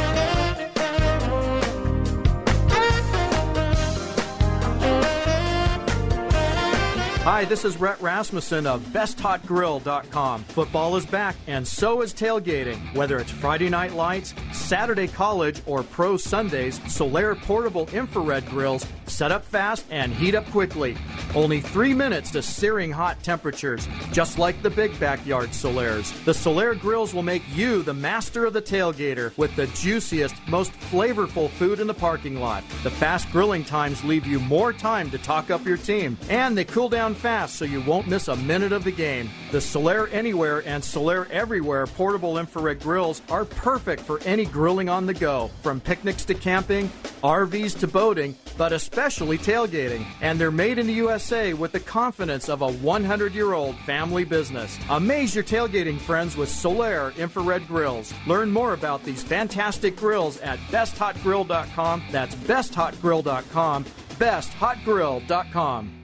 Hi, this is Rhett Rasmussen of BestHotGrill.com. Football is back, and so is tailgating. Whether it's Friday Night Lights, Saturday College, or Pro Sundays, Solaire portable infrared grills set up fast and heat up quickly. Only three minutes to searing hot temperatures, just like the big backyard Solaires. The Solaire grills will make you the master of the tailgater with the juiciest, most flavorful food in the parking lot. The fast grilling times leave you more time to talk up your team, and they cool down fast so you won't miss a minute of the game. The Solaire Anywhere and Solaire Everywhere portable infrared grills are perfect for any grilling on the go, from picnics to camping, RVs to boating, but especially tailgating. And they're made in the USA with the confidence of a 100 year old family business. Amaze your tailgating friends with Solaire infrared grills. Learn more about these fantastic grills at besthotgrill.com. That's besthotgrill.com. Besthotgrill.com.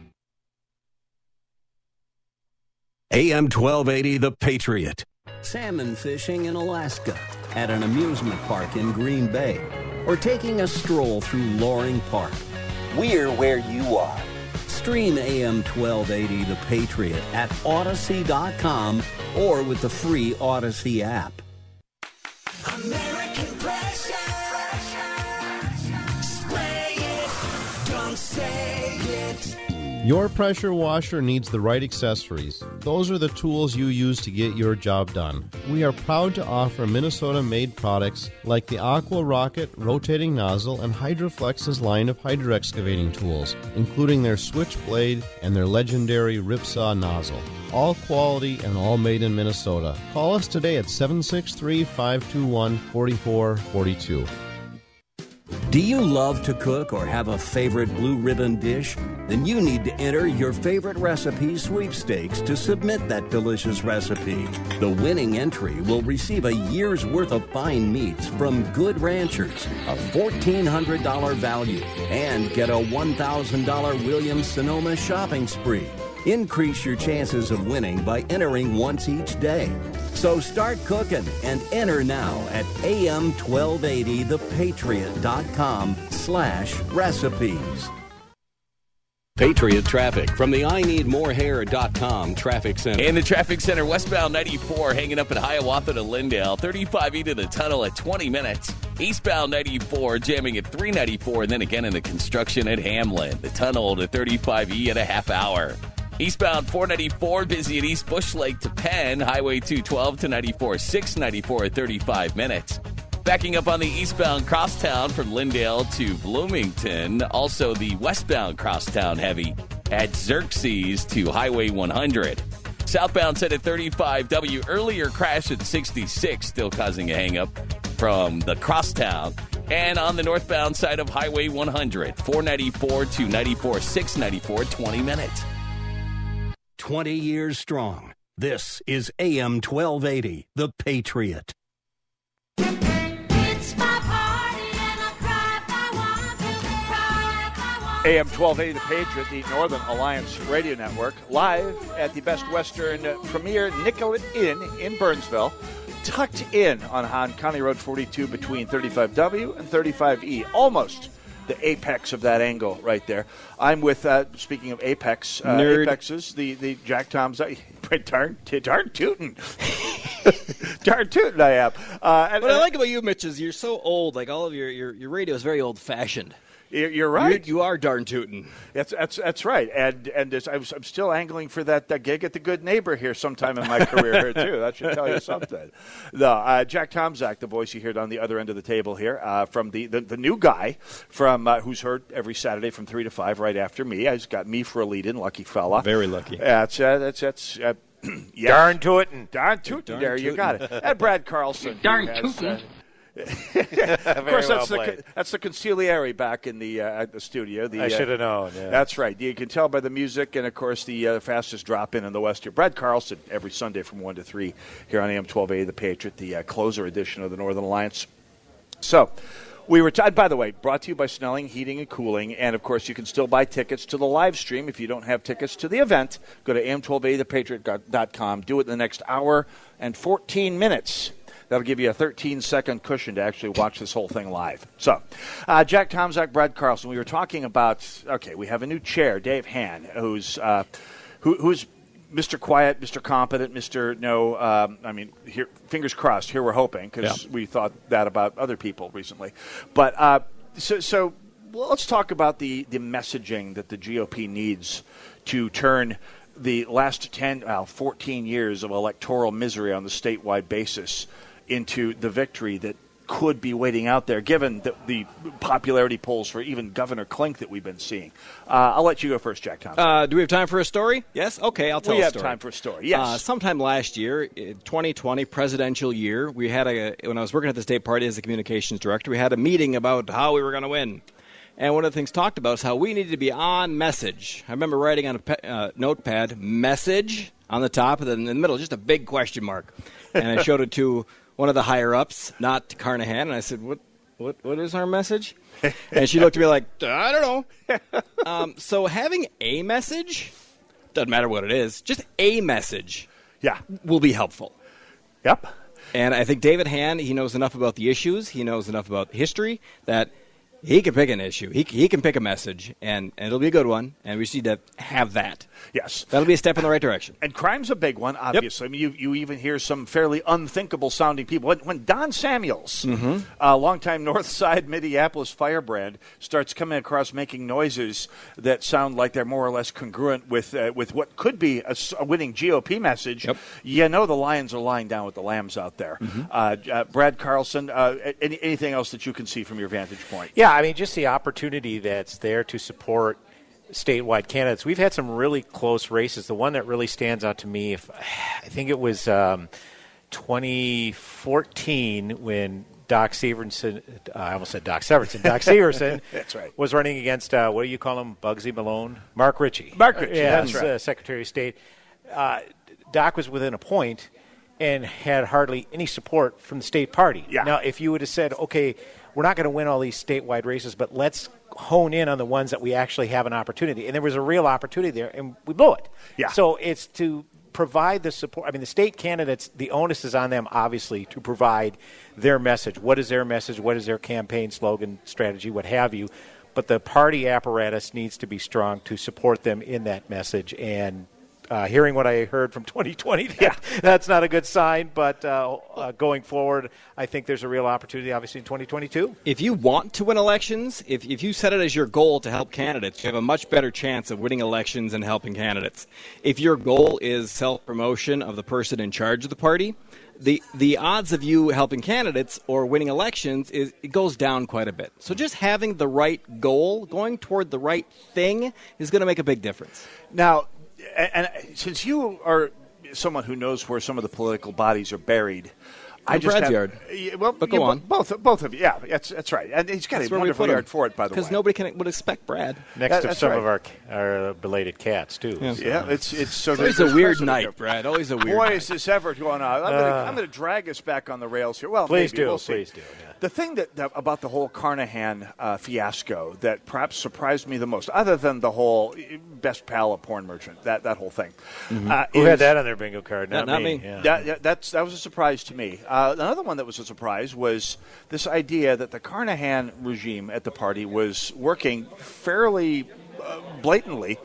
AM 1280, The Patriot. Salmon fishing in Alaska, at an amusement park in Green Bay, or taking a stroll through Loring Park. We're where you are. Stream AM 1280, The Patriot at Audacy.com or with the free Audacy app. American pressure. Your pressure washer needs the right accessories. Those are the tools you use to get your job done. We are proud to offer Minnesota made products like the Aqua Rocket rotating nozzle and Hydroflex's line of hydro excavating tools, including their switchblade and their legendary Ripsaw nozzle. All quality and all made in Minnesota. Call us today at 763 521 4442. Do you love to cook or have a favorite blue ribbon dish? Then you need to enter your favorite recipe sweepstakes to submit that delicious recipe. The winning entry will receive a year's worth of fine meats from Good Ranchers, a $1,400 value, and get a $1,000 Williams Sonoma shopping spree. Increase your chances of winning by entering once each day. So start cooking and enter now at am1280thepatriot.com slash recipes. Patriot traffic from the I Need More Hair.com traffic center. In the traffic center, westbound 94, hanging up at Hiawatha to Lyndale. 35 E to the tunnel at 20 minutes. Eastbound 94, jamming at 394, and then again in the construction at Hamlin. The tunnel to 35E at a half hour. Eastbound 494, busy at East Bush Lake to Penn. Highway 212 to 94, 694 at 35 minutes. Backing up on the eastbound crosstown from Lyndale to Bloomington. Also, the westbound crosstown heavy at Xerxes to Highway 100. Southbound set at 35W. Earlier crash at 66, still causing a hangup from the crosstown. And on the northbound side of Highway 100, 494 to 94, 694, 20 minutes. 20 years strong. This is AM 1280, The Patriot. AM 1280 The Patriot, the Northern Alliance Radio Network, live at the Best Western Premier Nicollet Inn in Burnsville, tucked in on Han County Road 42 between 35W and 35E, almost the apex of that angle right there. I'm with, uh, speaking of apex, uh, apexes, the, the Jack Tom's, *laughs* darn, darn tootin'. *laughs* darn tootin' I am. Uh, and- What I like about you, Mitch, is you're so old. Like all of your your, your radio is very old fashioned. You're, you're right. You, you are darn tootin'. That's that's that's right, and and this, I was, I'm still angling for that, that gig at the Good Neighbor here sometime in my career here too. That should tell you something. No, uh, Jack Tomczak, the voice you heard on the other end of the table here, uh, from the, the the new guy from uh, who's heard every Saturday from three to five right after me. He's got me for a lead-in, lucky fella. Very lucky. That's uh, that's that's. Uh, *clears throat* yes. Darn tootin'. Darn tootin', Darn there you got it. And Brad Carlson. who Darn has, tootin'. Of *laughs* course, well that's the that's the consigliere back in the uh, at the studio. The, I uh, shoulda known, yeah. That's right. You can tell by the music, and of course, the uh, fastest drop in in the West here. Brad Carlson every Sunday from one to three here on AM twelve A, the Patriot, the uh, closer edition of the Northern Alliance. So. We were, t- by the way, brought to you by Snelling Heating and Cooling, and of course, you can still buy tickets to the live stream if you don't have tickets to the event. Go to am12athepatriot.com. Do it in the next hour and 14 minutes. That'll give you a 13 second cushion to actually watch this whole thing live. So, uh, Jack Tomczak, Brad Carlson, we were talking about, okay, we have a new chair, Dave Hann, who's, uh, who, who's Mr. Quiet, Mr. Competent, Mr. No, um, I mean, here, fingers crossed, here we're hoping, because Yeah. we thought that about other people recently. But, uh, so, so let's talk about the, the messaging that the GOP needs to turn the last 10, well, 14 years of electoral misery on the statewide basis into the victory that could be waiting out there, given the, the popularity polls for even Governor Klink that we've been seeing. Uh, I'll let you go first, Jack Thompson. Uh, do we have time for a story? Yes. Okay, I'll tell you. We a have time for a story, yes. Uh, sometime last year, uh, 2020 presidential year, we had a when I was working at the state party as the communications director, we had a meeting about how we were going to win. And one of the things talked about is how we needed to be on message. I remember writing on a pe- uh, notepad "message" on the top, and then in the middle just a big question mark. And I showed it to one of the higher ups, not to Carnahan, and I said, "What, what, what is our message?" And she looked at me like, "I don't know." *laughs* um, so having a message doesn't matter what it is, just a message, yeah, will be helpful. Yep. And I think David Hann, he knows enough about the issues, he knows enough about history that he can pick an issue. He, he can pick a message, and, and it'll be a good one. And we just need to have that. Yes. That'll be a step in the right direction. And crime's a big one, obviously. I mean, you, you even hear some fairly unthinkable sounding people. When, when Don Samuels, a longtime North Side Minneapolis firebrand, starts coming across making noises that sound like they're more or less congruent with uh, with what could be a winning GOP message, yep. you know the lions are lying down with the lambs out there. Uh, uh, Brad Carlson, uh, any, anything else that you can see from your vantage point? Yeah, I mean, just the opportunity that's there to support statewide candidates. We've had some really close races. The one that really stands out to me, if I think it was um, 2014 when Doc Severson, uh, I almost said Doc Severson, Doc *laughs* Severson That's right. was running against, uh, what do you call him, Bugsy Malone? Mark Ritchie. Mark Ritchie, yeah, that's right. uh, Secretary of State. Uh, Doc was within a point and had hardly any support from the state party. Yeah. Now, if you would have said, okay, we're not going to win all these statewide races, but let's hone in on the ones that we actually have an opportunity. And there was a real opportunity there, and we blew it. Yeah. So it's to provide the support. I mean, the state candidates, the onus is on them, obviously, to provide their message. What is their message? What is their campaign slogan, strategy, what have you? But the party apparatus needs to be strong to support them in that message. And uh, hearing what I heard from *laughs* 2020, that, that's not a good sign. But uh, uh, going forward, I think there's a real opportunity, obviously, in 2022. If you want to win elections, if, if you set it as your goal to help candidates, you have a much better chance of winning elections and helping candidates. If your goal is self promotion of the person in charge of the party, the, the odds of you helping candidates or winning elections is it goes down quite a bit. So just having the right goal, going toward the right thing, is going to make a big difference. Now, and, since you are someone who knows where some of the political bodies are buried, I In just Brad's have, yard. Yeah, well, But go bo- on. Both, both of you. Yeah, that's that's right. And he's got That's a where we wonderful put 'em. yard for it, by the way. Because nobody can, would expect Brad. Next That- to some right. of our our belated cats too. Yeah. So- Yeah, it's it's so It's always a weird night, here. Brad. Always a weird Boy, night. is this ever going on? I'm going Uh. I'm to drag us back on the rails here. Well, Please maybe. do, We'll see. please do, The thing that, that about the whole Carnahan uh, fiasco that perhaps surprised me the most, other than the whole eh, best pal of porn merchant, that that whole thing. Mhm. uh, Who is- had that on their bingo card? Not, Not- not me. Yeah. that, yeah, that's that was a surprise to me. Uh, another one that was a surprise was this idea that the Carnahan regime at the party was working fairly uh, blatantly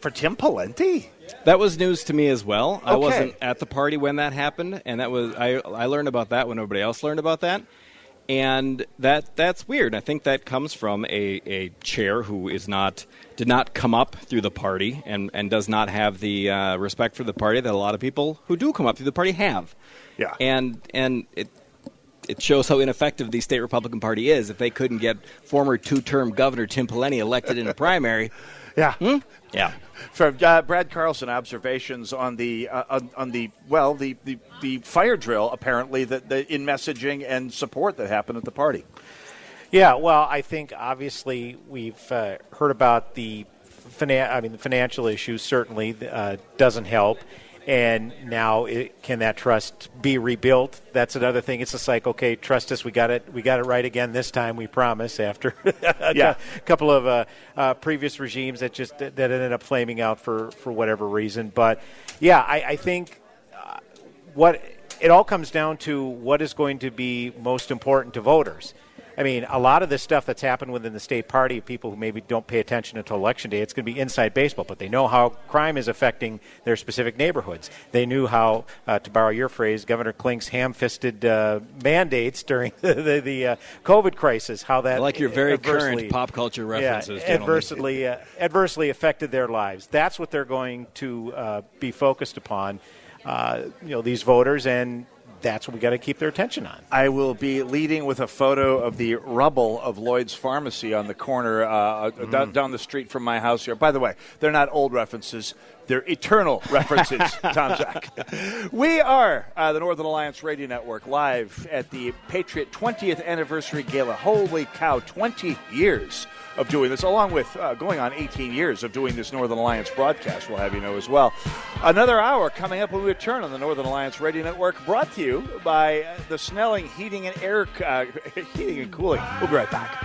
for Tim Pawlenty. That was news to me as well. I wasn't at the party when that happened, and that was I, I learned about that when everybody else learned about that, and that that's weird. I think that comes from a, a chair who is not did not come up through the party and, and does not have the uh, respect for the party that a lot of people who do come up through the party have. Yeah. and and it it shows how ineffective the state Republican Party is if they couldn't get former two-term Governor Tim Pawlenty elected in a primary. *laughs* Yeah. Yeah. From uh, Brad Carlson, observations on the uh, on, on the well the, the, the fire drill apparently that the, in messaging and support that happened at the party. Yeah, well, I think obviously we've uh, heard about the finan- I mean, the financial issues certainly uh, doesn't help, and now it, can that trust be rebuilt? That's another thing. It's just like, okay, trust us, we got it, we got it right again this time. We promise. After *laughs* a Yeah. couple of uh, uh, previous regimes that just that ended up flaming out for for whatever reason, but yeah, I, I think uh, what it all comes down to what is going to be most important to voters. I mean, a lot of this stuff that's happened within the state party, people who maybe don't pay attention until election day, it's going to be inside baseball, but they know how crime is affecting their specific neighborhoods. They knew how, uh, to borrow your phrase, Governor Klink's ham-fisted uh, mandates during *laughs* the, the, the uh, COVID crisis, how that I like your very current pop culture references, yeah, adversely uh, adversely affected their lives. That's what they're going to uh, be focused upon. Uh, you know, these voters, and that's what we got to keep their attention on. I will be leading with a photo of the rubble of Lloyd's Pharmacy on the corner uh, down, down the street from my house here. By the way, they're not old references. They're eternal *laughs* references, Tomczak. We are uh, the Northern Alliance Radio Network live at the Patriot 20th Anniversary Gala. Holy cow, 20 years of doing this, along with uh, going on 18 years of doing this Northern Alliance broadcast, we'll have you know as well. Another hour coming up when we return on the Northern Alliance Radio Network, brought to you by the Snelling Heating and Air uh, *laughs* Heating and Cooling. We'll be right back.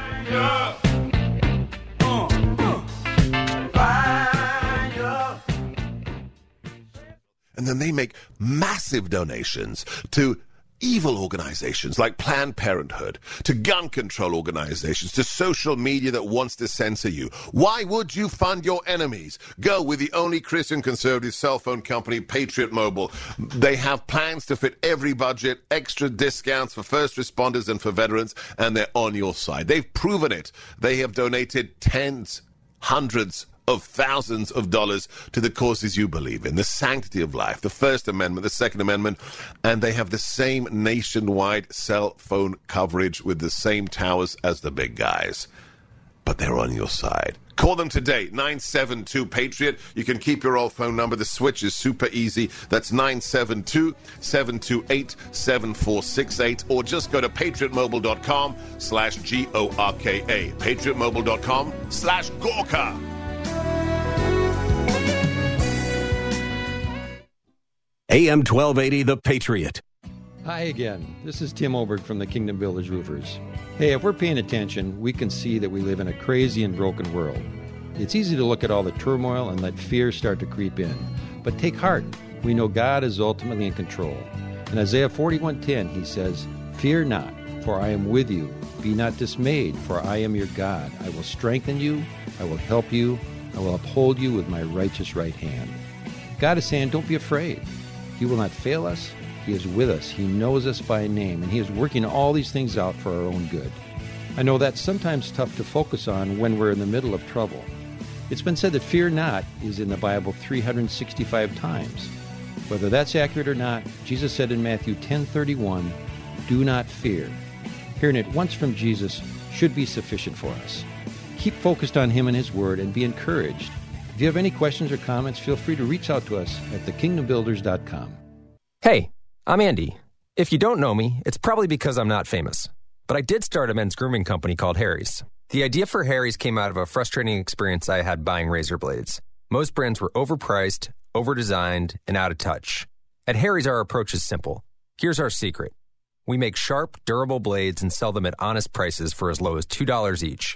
And then they make massive donations to evil organizations like Planned Parenthood, to gun control organizations, to social media that wants to censor you. Why would you fund your enemies? Go with the only Christian conservative cell phone company, Patriot Mobile. They have plans to fit every budget, extra discounts for first responders and for veterans, and they're on your side. They've proven it. They have donated tens, hundreds of thousands of dollars to the causes you believe in the sanctity of life, the First Amendment, the Second Amendment, and they have the same nationwide cell phone coverage with the same towers as the big guys. But they're on your side. Call them today, 972 Patriot. You can keep your old phone number. The switch is super easy. That's 972 728 7468. Or just go to patriotmobile.com slash G O R K A. Patriotmobile.com slash Gorka. AM 1280, The Patriot. Hi again. This is Tim Oberg from the Kingdom Village Roofers. Hey, if we're paying attention, we can see that we live in a crazy and broken world. It's easy to look at all the turmoil and let fear start to creep in. But take heart. We know God is ultimately in control. In Isaiah 41:10, he says, "Fear not, for I am with you. Be not dismayed, for I am your God. I will strengthen you, I will help you, I will uphold you with my righteous right hand." God is saying, don't be afraid. He will not fail us. He is with us. He knows us by name, and He is working all these things out for our own good. I know that's sometimes tough to focus on when we're in the middle of trouble. It's been said that fear not is in the Bible 365 times. Whether that's accurate or not, Jesus said in Matthew 10:31, "Do not fear." Hearing it once from Jesus should be sufficient for us. Keep focused on Him and His Word and be encouraged. If you have any questions or comments, feel free to reach out to us at thekingdombuilders.com. Hey, I'm Andy. If you don't know me, it's probably because I'm not famous. But I did start a men's grooming company called Harry's. The idea for Harry's came out of a frustrating experience I had buying razor blades. Most brands were overpriced, overdesigned, and out of touch. At Harry's, our approach is simple. Here's our secret we make sharp, durable blades and sell them at honest prices for as low as $2 each.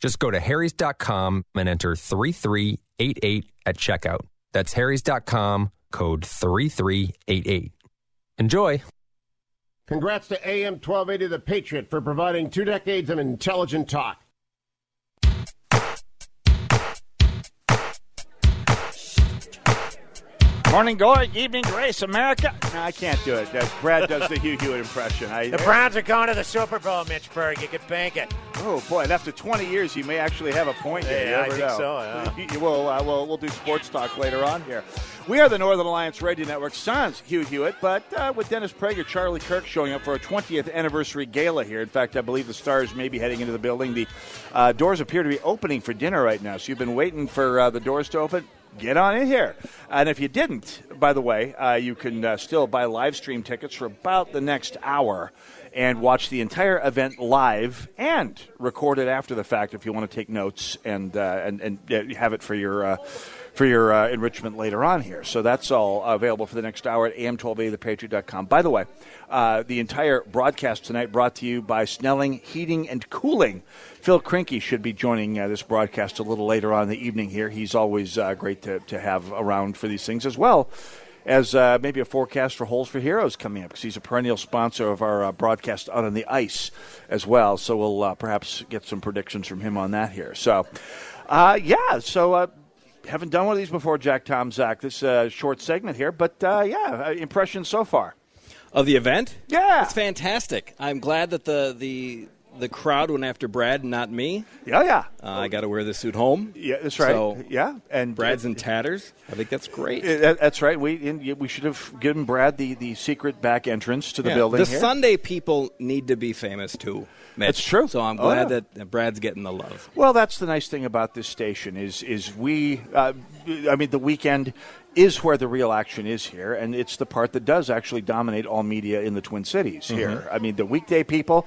Just go to harrys.com and enter 3388 at checkout. That's harrys.com, code 3388. Enjoy. Congrats to AM 1280 The Patriot for providing two decades of intelligent talk. Morning glory, evening grace, America. No, I can't do it. Uh, Brad does the Hugh Hewitt impression. I, The Browns are going to the Super Bowl, Mitch Berg. You could bank it. Oh boy! And after 20 years, you may actually have a point here. You Yeah, I think know. so, yeah. *laughs* You will. Uh, we'll, we'll do sports talk later on here. We are the Northern Alliance Radio Network. Sans Hugh Hewitt, but uh, with Dennis Prager, Charlie Kirk showing up for a 20th anniversary gala here. In fact, I believe the stars may be heading into the building. The uh, doors appear to be opening for dinner right now. So you've been waiting for uh, the doors to open. Get on in here. And if you didn't, by the way, uh, you can uh, still buy live stream tickets for about the next hour and watch the entire event live and record it after the fact if you want to take notes and uh, and and uh, have it for your. For your uh, enrichment later on here. So that's all available for the next hour at am1280thepatriot.com. By the way, uh, the entire broadcast tonight brought to you by Snelling Heating and Cooling. Phil Krinkie should be joining uh, this broadcast a little later on in the evening here. He's always uh, great to, to have around for these things as well as uh, maybe a forecast for Holes for Heroes coming up because he's a perennial sponsor of our uh, broadcast out on the ice as well. So we'll uh, perhaps get some predictions from him on that here. So, uh, yeah, so uh, haven't done one of these before, Jack Tomczak. This uh, short segment here, but uh, yeah, uh, impressions so far. Of the event? Yeah. It's fantastic. I'm glad that the, the, the crowd went after Brad not me. Yeah, yeah. Uh, I got to wear the suit home. Yeah, that's right. So yeah, and Brad's in tatters. I think that's great. That's right. We we should have given Brad the, the secret back entrance to the Yeah, building. The here. Sunday people need to be famous too. Mitch. That's true. So I'm Oh, glad yeah. that Brad's getting the love. Well, that's the nice thing about this station is is we. Uh, I mean, the weekend is where the real action is here, and it's the part that does actually dominate all media in the Twin Cities here. Mhm. I mean, the weekday people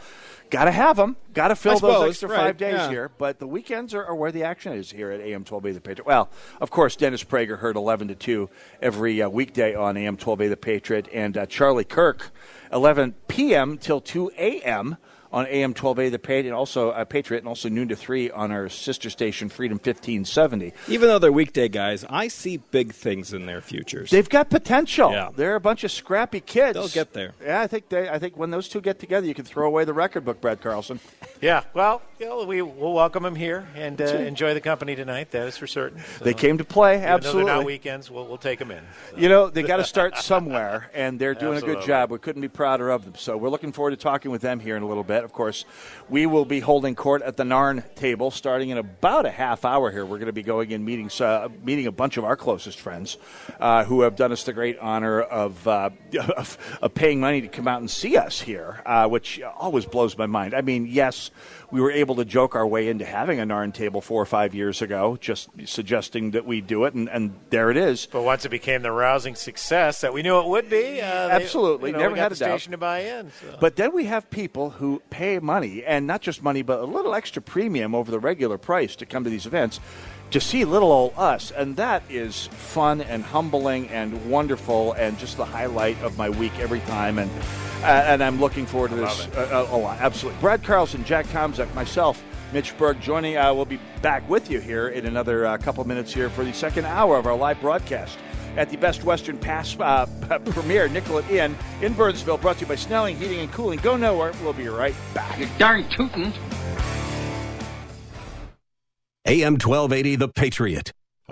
got to have them, got to fill I those suppose, extra right, five days yeah. here. But the weekends are, are where the action is here at AM 12A The Patriot. Well, of course, Dennis Prager heard 11 to 2 every uh, weekday on AM 12A The Patriot, and uh, Charlie Kirk 11 p.m. till 2 a.m. on AM 12A The Patriot, and also uh, Patriot, and also noon to 3 on our sister station Freedom 1570. Even though they're weekday guys, I see big things in their futures. They've got potential. Yeah. They're a bunch of scrappy kids. They'll get there. Yeah, I think they. I think when those two get together, you can throw away the record book, Brad Carlson. Yeah, well, you know, we will welcome them here and uh, enjoy the company tonight. That is for certain. They came to play, Even absolutely. they're not weekends. We'll, we'll take them in. You know, they got to start somewhere, and they're doing a good job. We couldn't be prouder of them. So we're looking forward to talking with them here in a little bit. Of course, we will be holding court at the Narn table starting in about a half hour here. We're going to be going and meeting, uh, meeting a bunch of our closest friends uh, who have done us the great honor of, uh, *laughs* of, of paying money to come out and see us here, uh, which always blows my mind. I mean, yes, we were able to joke our way into having a Narn table four or five years ago, just suggesting that we do it, and, and there it is. But once it became the rousing success that we knew it would be, uh, they- Absolutely, you know, never had a doubt. station to buy in. so. But then we have people who pay money, and not just money, but a little extra premium over the regular price to come to these events to see little old us. And that is fun and humbling and wonderful and just the highlight of my week every time. And, uh, and I'm looking forward to this uh, uh, a lot. Absolutely. Brad Carlson, Jack Tomzak, myself, Mitch Berg joining. Uh, we'll be back with you here in another uh, couple minutes here for the second hour of our live broadcast at the Best Western Pass uh, *laughs* Premier Nicollet Inn in Burnsville, brought to you by Snelling Heating and Cooling. Go nowhere. We'll be right back. You darn tootin'. AM 1280, The Patriot.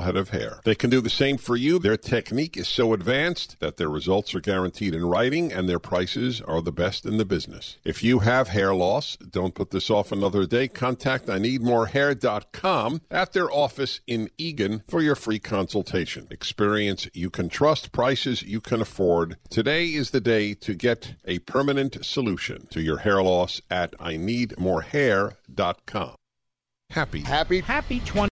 head of hair. They can do the same for you. Their technique is so advanced that their results are guaranteed in writing and their prices are the best in the business. If you have hair loss, don't put this off another day. Contact IneedMoreHair.com at their office in Eagan for your free consultation. Experience you can trust, prices you can afford. Today is the day to get a permanent solution to your hair loss at IneedMoreHair.com. Happy. Happy. Happy 20.